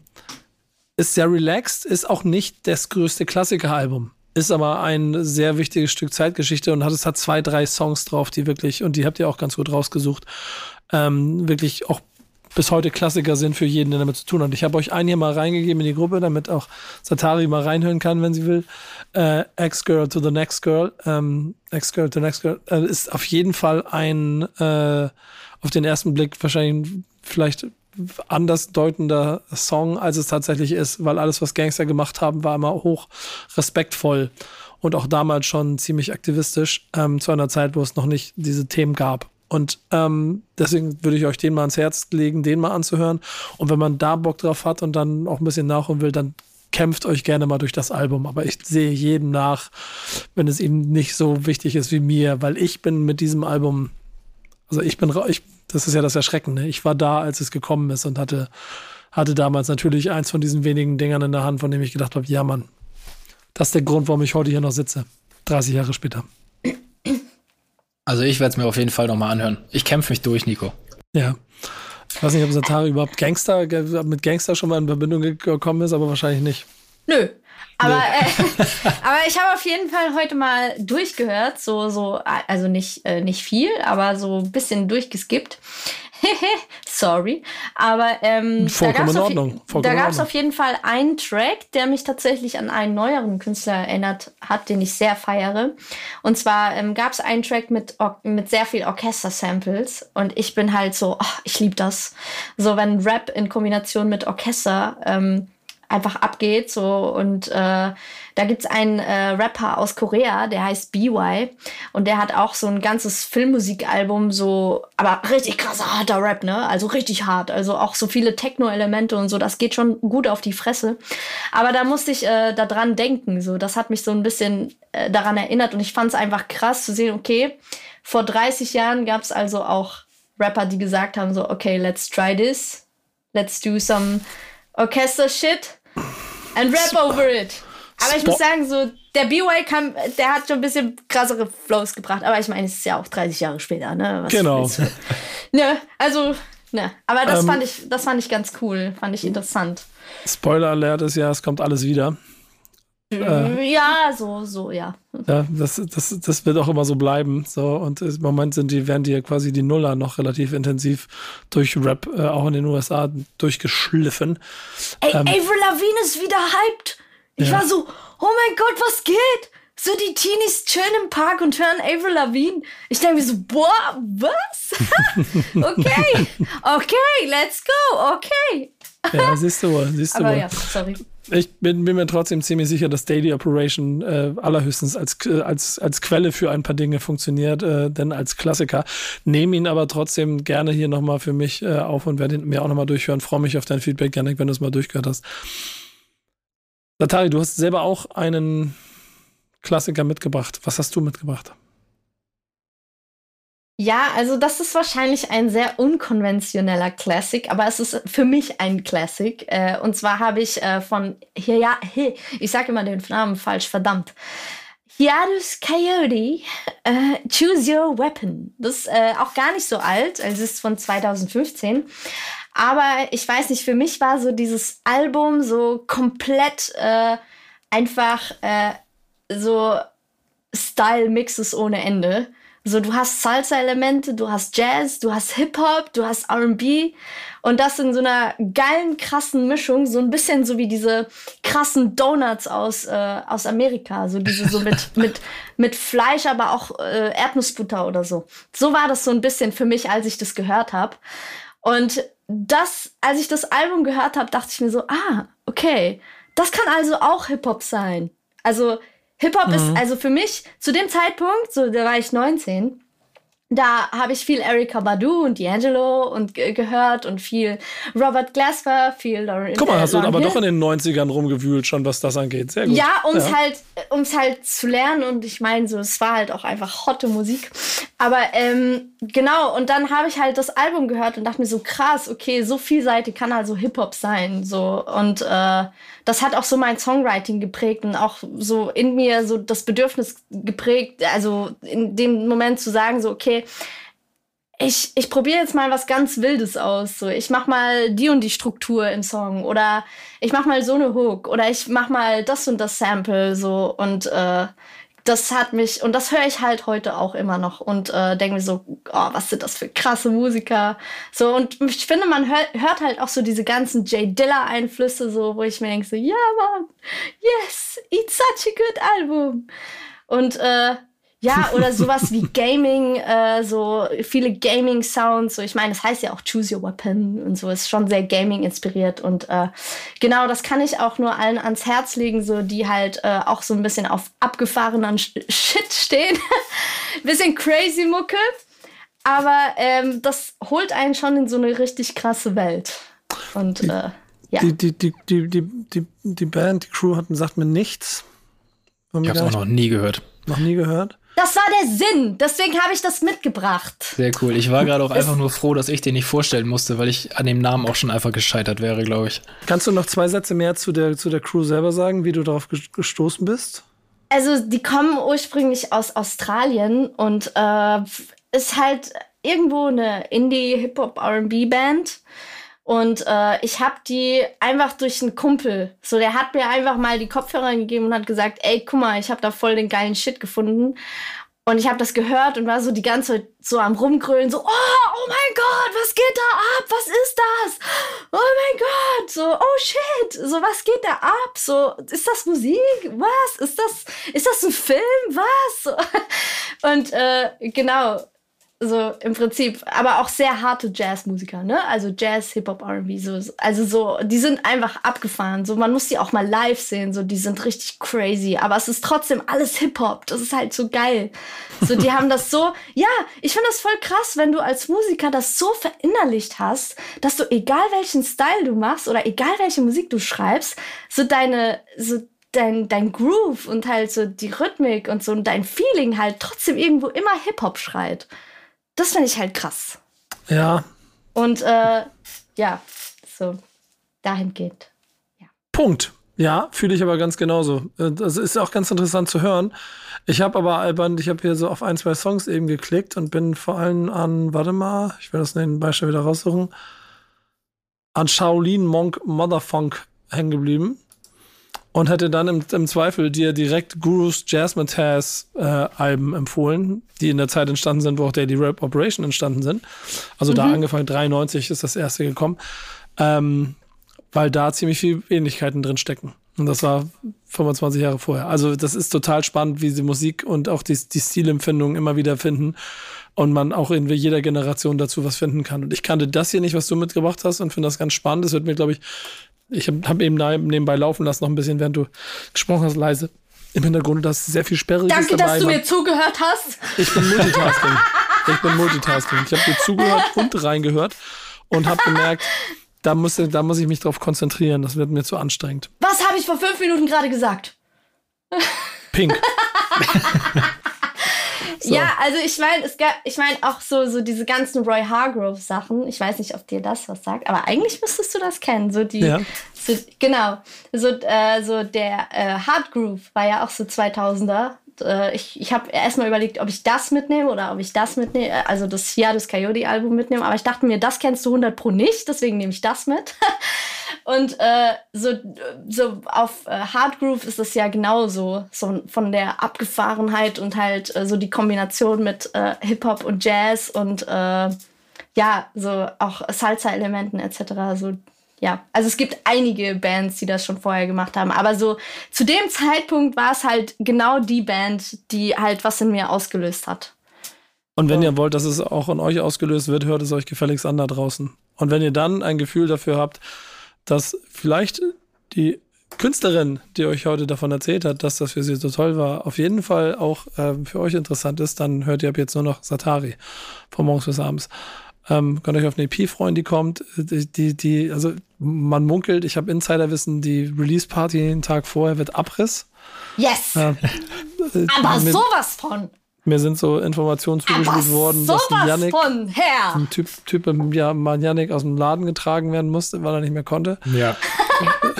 ist sehr relaxed, ist auch nicht das größte Klassikeralbum ist aber ein sehr wichtiges Stück Zeitgeschichte und hat es hat zwei, drei Songs drauf, die wirklich, und die habt ihr auch ganz gut rausgesucht, ähm, wirklich auch bis heute Klassiker sind für jeden, der damit zu tun hat. Ich habe euch einen hier mal reingegeben in die Gruppe, damit auch Satari mal reinhören kann, wenn sie will. Äh, Ex-Girl to the Next Girl. Ähm, Ex-Girl to the Next Girl äh, ist auf jeden Fall ein, äh, auf den ersten Blick wahrscheinlich vielleicht anders deutender Song, als es tatsächlich ist, weil alles, was Gangster gemacht haben, war immer hoch respektvoll und auch damals schon ziemlich aktivistisch, ähm, zu einer Zeit, wo es noch nicht diese Themen gab. Und ähm, deswegen würde ich euch den mal ans Herz legen, den mal anzuhören. Und wenn man da Bock drauf hat und dann auch ein bisschen nachholen will, dann kämpft euch gerne mal durch das Album. Aber ich sehe jedem nach, wenn es ihm nicht so wichtig ist wie mir, weil ich bin mit diesem Album, also ich bin, ich das ist ja das Erschreckende. Ich war da, als es gekommen ist und hatte, hatte damals natürlich eins von diesen wenigen Dingern in der Hand, von dem ich gedacht habe, ja Mann, das ist der Grund, warum ich heute hier noch sitze. 30 Jahre später. Also ich werde es mir auf jeden Fall nochmal anhören. Ich kämpfe mich durch, Nico. Ja. Ich weiß nicht, ob Satari überhaupt Gangster, mit Gangster schon mal in Verbindung gekommen ist, aber wahrscheinlich nicht. Nö, aber, äh, aber ich habe auf jeden Fall heute mal durchgehört, so, so, also nicht, äh, nicht viel, aber so ein bisschen durchgeskippt. Sorry. Aber ähm, Vollkommen da gab es auf, auf jeden Fall einen Track, der mich tatsächlich an einen neueren Künstler erinnert hat, den ich sehr feiere. Und zwar ähm, gab es einen Track mit, mit sehr viel Orchester-Samples. Und ich bin halt so, oh, ich liebe das. So, wenn Rap in Kombination mit Orchester ähm, einfach abgeht. So und äh, da gibt's einen äh, Rapper aus Korea, der heißt BY und der hat auch so ein ganzes Filmmusikalbum, so aber richtig krasser harter Rap, ne? Also richtig hart, also auch so viele Techno-Elemente und so. Das geht schon gut auf die Fresse. Aber da musste ich äh, daran denken, so das hat mich so ein bisschen äh, daran erinnert und ich fand es einfach krass zu sehen. Okay, vor 30 Jahren gab's also auch Rapper, die gesagt haben so, okay, let's try this, let's do some Orchester-Shit and rap over it. Aber ich muss sagen, so, der BY kam, der hat schon ein bisschen krassere Flows gebracht. Aber ich meine, es ist ja auch 30 Jahre später, ne? Was genau. ne, also, ne. Aber das ähm, fand ich, das fand ich ganz cool, fand ich interessant. Spoiler Alert ist ja, es kommt alles wieder. Äh, ja, so, so, ja. Ja, das, das, das wird auch immer so bleiben. So, und im Moment sind die, werden die quasi die Nuller noch relativ intensiv durch Rap, äh, auch in den USA, durchgeschliffen. Ey, ähm, Avril Lavigne ist wieder hyped. Ich ja. war so, oh mein Gott, was geht? So, die Teenies chillen im Park und hören Avril Lavigne. Ich denke mir so, boah, was? okay, okay, let's go, okay. ja, siehst du mal, siehst du Aber mal. ja, sorry. Ich bin, bin, mir trotzdem ziemlich sicher, dass Daily Operation äh, allerhöchstens als, äh, als, als Quelle für ein paar Dinge funktioniert, äh, denn als Klassiker. Nehme ihn aber trotzdem gerne hier nochmal für mich äh, auf und werde ihn mir auch nochmal durchhören. Freue mich auf dein Feedback, Janik, wenn du es mal durchgehört hast. Latari, du hast selber auch einen Klassiker mitgebracht. Was hast du mitgebracht? Ja, also das ist wahrscheinlich ein sehr unkonventioneller Classic, aber es ist für mich ein Classic. Äh, und zwar habe ich äh, von hier ja, hey, ich sage immer den Namen falsch, verdammt. Hiatus Coyote, äh, Choose Your Weapon. Das ist äh, auch gar nicht so alt, es ist von 2015. Aber ich weiß nicht, für mich war so dieses Album so komplett äh, einfach äh, so Style-Mixes ohne Ende. So, du hast Salsa-Elemente, du hast Jazz, du hast Hip-Hop, du hast RB und das in so einer geilen, krassen Mischung, so ein bisschen so wie diese krassen Donuts aus, äh, aus Amerika, so diese so mit, mit, mit Fleisch, aber auch äh, Erdnussbutter oder so. So war das so ein bisschen für mich, als ich das gehört habe. Und das, als ich das Album gehört habe, dachte ich mir so, ah, okay, das kann also auch Hip-Hop sein. Also Hip-Hop mhm. ist also für mich zu dem Zeitpunkt, so da war ich 19, da habe ich viel Erika Badu und D'Angelo und gehört und viel Robert Glasper, viel Lauren Guck mal, hast du aber Hill. doch in den 90ern rumgewühlt schon, was das angeht. Sehr gut. Ja, um es ja. halt, um's halt zu lernen und ich meine, so, es war halt auch einfach hotte Musik. Aber ähm, genau, und dann habe ich halt das Album gehört und dachte mir so, krass, okay, so vielseitig kann also Hip-Hop sein. So, und äh, das hat auch so mein Songwriting geprägt und auch so in mir so das Bedürfnis geprägt, also in dem Moment zu sagen, so, okay, ich, ich probiere jetzt mal was ganz Wildes aus. So, ich mach mal die und die Struktur im Song oder ich mach mal so eine Hook oder ich mach mal das und das Sample so und äh, das hat mich, und das höre ich halt heute auch immer noch und äh, denke mir so, oh, was sind das für krasse Musiker. So, und ich finde, man hört, hört halt auch so diese ganzen Jay Diller-Einflüsse, so, wo ich mir denke, so, ja, man, yes, it's such a good album. Und äh, ja, oder sowas wie Gaming, äh, so viele Gaming-Sounds. So, ich meine, das heißt ja auch Choose Your Weapon und so, ist schon sehr Gaming inspiriert. Und äh, genau, das kann ich auch nur allen ans Herz legen, so die halt äh, auch so ein bisschen auf abgefahrenen Shit stehen. bisschen crazy Mucke. Aber ähm, das holt einen schon in so eine richtig krasse Welt. Und die, äh, ja. Die, die, die, die, die, die, die Band, die Crew hat, sagt mir nichts. Ich habe es auch noch nie gehört. Noch nie gehört? Das war der Sinn. Deswegen habe ich das mitgebracht. Sehr cool. Ich war gerade auch einfach nur froh, dass ich den nicht vorstellen musste, weil ich an dem Namen auch schon einfach gescheitert wäre, glaube ich. Kannst du noch zwei Sätze mehr zu der, zu der Crew selber sagen, wie du darauf gestoßen bist? Also, die kommen ursprünglich aus Australien und äh, ist halt irgendwo eine Indie-Hip-Hop-RB-Band. Und äh, ich habe die einfach durch einen Kumpel, so der hat mir einfach mal die Kopfhörer gegeben und hat gesagt, ey, guck mal, ich habe da voll den geilen Shit gefunden. Und ich habe das gehört und war so die ganze Zeit so am rumgrölen, so, oh, oh mein Gott, was geht da ab? Was ist das? Oh mein Gott, so, oh shit, so, was geht da ab? So, ist das Musik? Was? Ist das, ist das ein Film? Was? Und äh, genau, so im Prinzip, aber auch sehr harte Jazzmusiker, ne? Also Jazz, Hip-Hop, R&B, so, also so, die sind einfach abgefahren. So, man muss die auch mal live sehen, so, die sind richtig crazy, aber es ist trotzdem alles Hip-Hop. Das ist halt so geil. So, die haben das so, ja, ich finde das voll krass, wenn du als Musiker das so verinnerlicht hast, dass du, egal welchen Style du machst oder egal welche Musik du schreibst, so deine, so dein, dein Groove und halt so die Rhythmik und so und dein Feeling halt trotzdem irgendwo immer Hip-Hop schreit. Das finde ich halt krass. Ja. Und äh, ja, so dahingehend. Ja. Punkt. Ja, fühle ich aber ganz genauso. Äh, das ist auch ganz interessant zu hören. Ich habe aber albern, ich habe hier so auf ein, zwei Songs eben geklickt und bin vor allem an, warte mal, ich will das den Beispiel wieder raussuchen, an Shaolin Monk Motherfunk hängen geblieben und hätte dann im, im Zweifel dir direkt Gurus Jazzmatazz äh, Alben empfohlen, die in der Zeit entstanden sind, wo auch Daily Rap Operation entstanden sind. Also mhm. da angefangen, 93 ist das erste gekommen, ähm, weil da ziemlich viel Ähnlichkeiten drin stecken. Und das war 25 Jahre vorher. Also das ist total spannend, wie sie Musik und auch die, die Stilempfindung immer wieder finden und man auch in jeder Generation dazu was finden kann. Und ich kannte das hier nicht, was du mitgebracht hast und finde das ganz spannend. Das wird mir, glaube ich, ich habe hab eben nebenbei laufen lassen, noch ein bisschen, während du gesprochen hast, leise im Hintergrund. Da ist sehr viel Sperriges Danke, dabei. dass du mir zugehört hast. Ich bin Multitasking. ich bin Multitasking. Ich habe dir zugehört und reingehört und habe gemerkt, da muss, da muss ich mich drauf konzentrieren. Das wird mir zu anstrengend. Was habe ich vor fünf Minuten gerade gesagt? Pink. So. Ja, also ich meine, es gab, ich meine auch so, so diese ganzen Roy Hargrove Sachen. Ich weiß nicht, ob dir das was sagt, aber eigentlich müsstest du das kennen. So die, ja. so, genau, so, äh, so der äh, Hard Groove war ja auch so 2000er. Äh, ich ich habe erstmal überlegt, ob ich das mitnehme oder ob ich das mitnehme, äh, also das Ja das Coyote Album mitnehme. Aber ich dachte mir, das kennst du 100 pro nicht, deswegen nehme ich das mit. Und äh, so, so auf äh, Hard Groove ist es ja genauso, so von der Abgefahrenheit und halt äh, so die Kombination mit äh, Hip-Hop und Jazz und äh, ja, so auch Salsa-Elementen etc. So, ja, also es gibt einige Bands, die das schon vorher gemacht haben, aber so zu dem Zeitpunkt war es halt genau die Band, die halt was in mir ausgelöst hat. Und wenn so. ihr wollt, dass es auch in euch ausgelöst wird, hört es euch gefälligst an da draußen. Und wenn ihr dann ein Gefühl dafür habt, dass vielleicht die Künstlerin, die euch heute davon erzählt hat, dass das für sie so toll war, auf jeden Fall auch äh, für euch interessant ist, dann hört ihr ab jetzt nur noch Satari von morgens bis abends. Ähm, könnt euch auf eine EP freuen, die kommt. Die, die, die also man munkelt, ich habe Insiderwissen, die Release-Party den Tag vorher wird Abriss. Yes! Äh, Aber mit, sowas von! Mir sind so Informationen zugespielt worden, dass Yannick, von her. ein Typ, typ ja, mal Yannick aus dem Laden getragen werden musste, weil er nicht mehr konnte. Ja.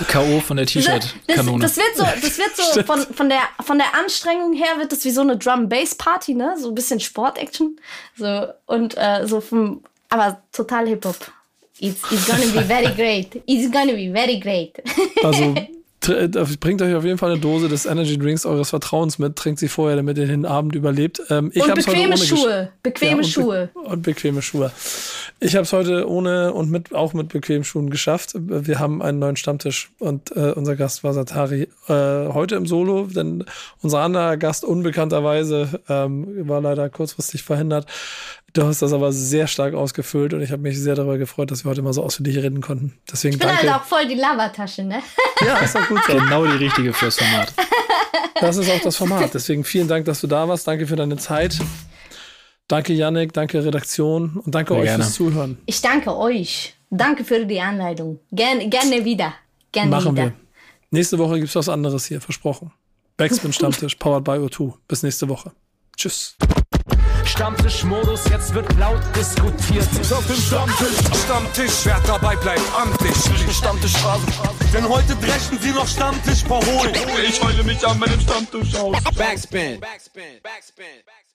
K.O. von der T-Shirt-Kanone. Das, das, wird so, das wird so von, von, der, von der Anstrengung her wird das wie so eine Drum-Bass-Party, ne? So ein bisschen Sport-Action. So, und äh, so vom, aber total Hip-Hop. It's, it's gonna be very great. It's gonna be very great. Also äh, bringt euch auf jeden Fall eine Dose des Energy Drinks eures Vertrauens mit, trinkt sie vorher, damit ihr den Abend überlebt. Ähm, ich und bequeme Schuhe. Bequeme ja, und Schuhe. Be und bequeme Schuhe. Ich habe es heute ohne und mit auch mit bequemen Schuhen geschafft. Wir haben einen neuen Stammtisch und äh, unser Gast war Satari. Äh, heute im Solo, denn unser anderer Gast unbekannterweise ähm, war leider kurzfristig verhindert. Du hast das aber sehr stark ausgefüllt und ich habe mich sehr darüber gefreut, dass wir heute mal so ausführlich reden konnten. Deswegen ich bin danke. halt auch voll die Labertasche, ne? Ja, ist auch gut so. Genau die richtige fürs Format. Das ist auch das Format. Deswegen vielen Dank, dass du da warst. Danke für deine Zeit. Danke, Yannick. Danke, Redaktion. Und danke Sehr euch gerne. fürs Zuhören. Ich danke euch. Danke für die Anleitung. Gerne, gerne wieder. Gerne Machen wieder. wir. Nächste Woche gibt es was anderes hier, versprochen. Backspin Stammtisch, powered by O2. Bis nächste Woche. Tschüss. Stammtischmodus, jetzt wird laut diskutiert. Auf dem Stammtisch, Stammtisch, wer dabei bleibt, amtlich. Stammtischphase. Denn heute brechen sie noch Stammtisch verholen. Ich heule mich an meinem Stammtisch aus. Backspin. Backspin. Backspin. Backspin.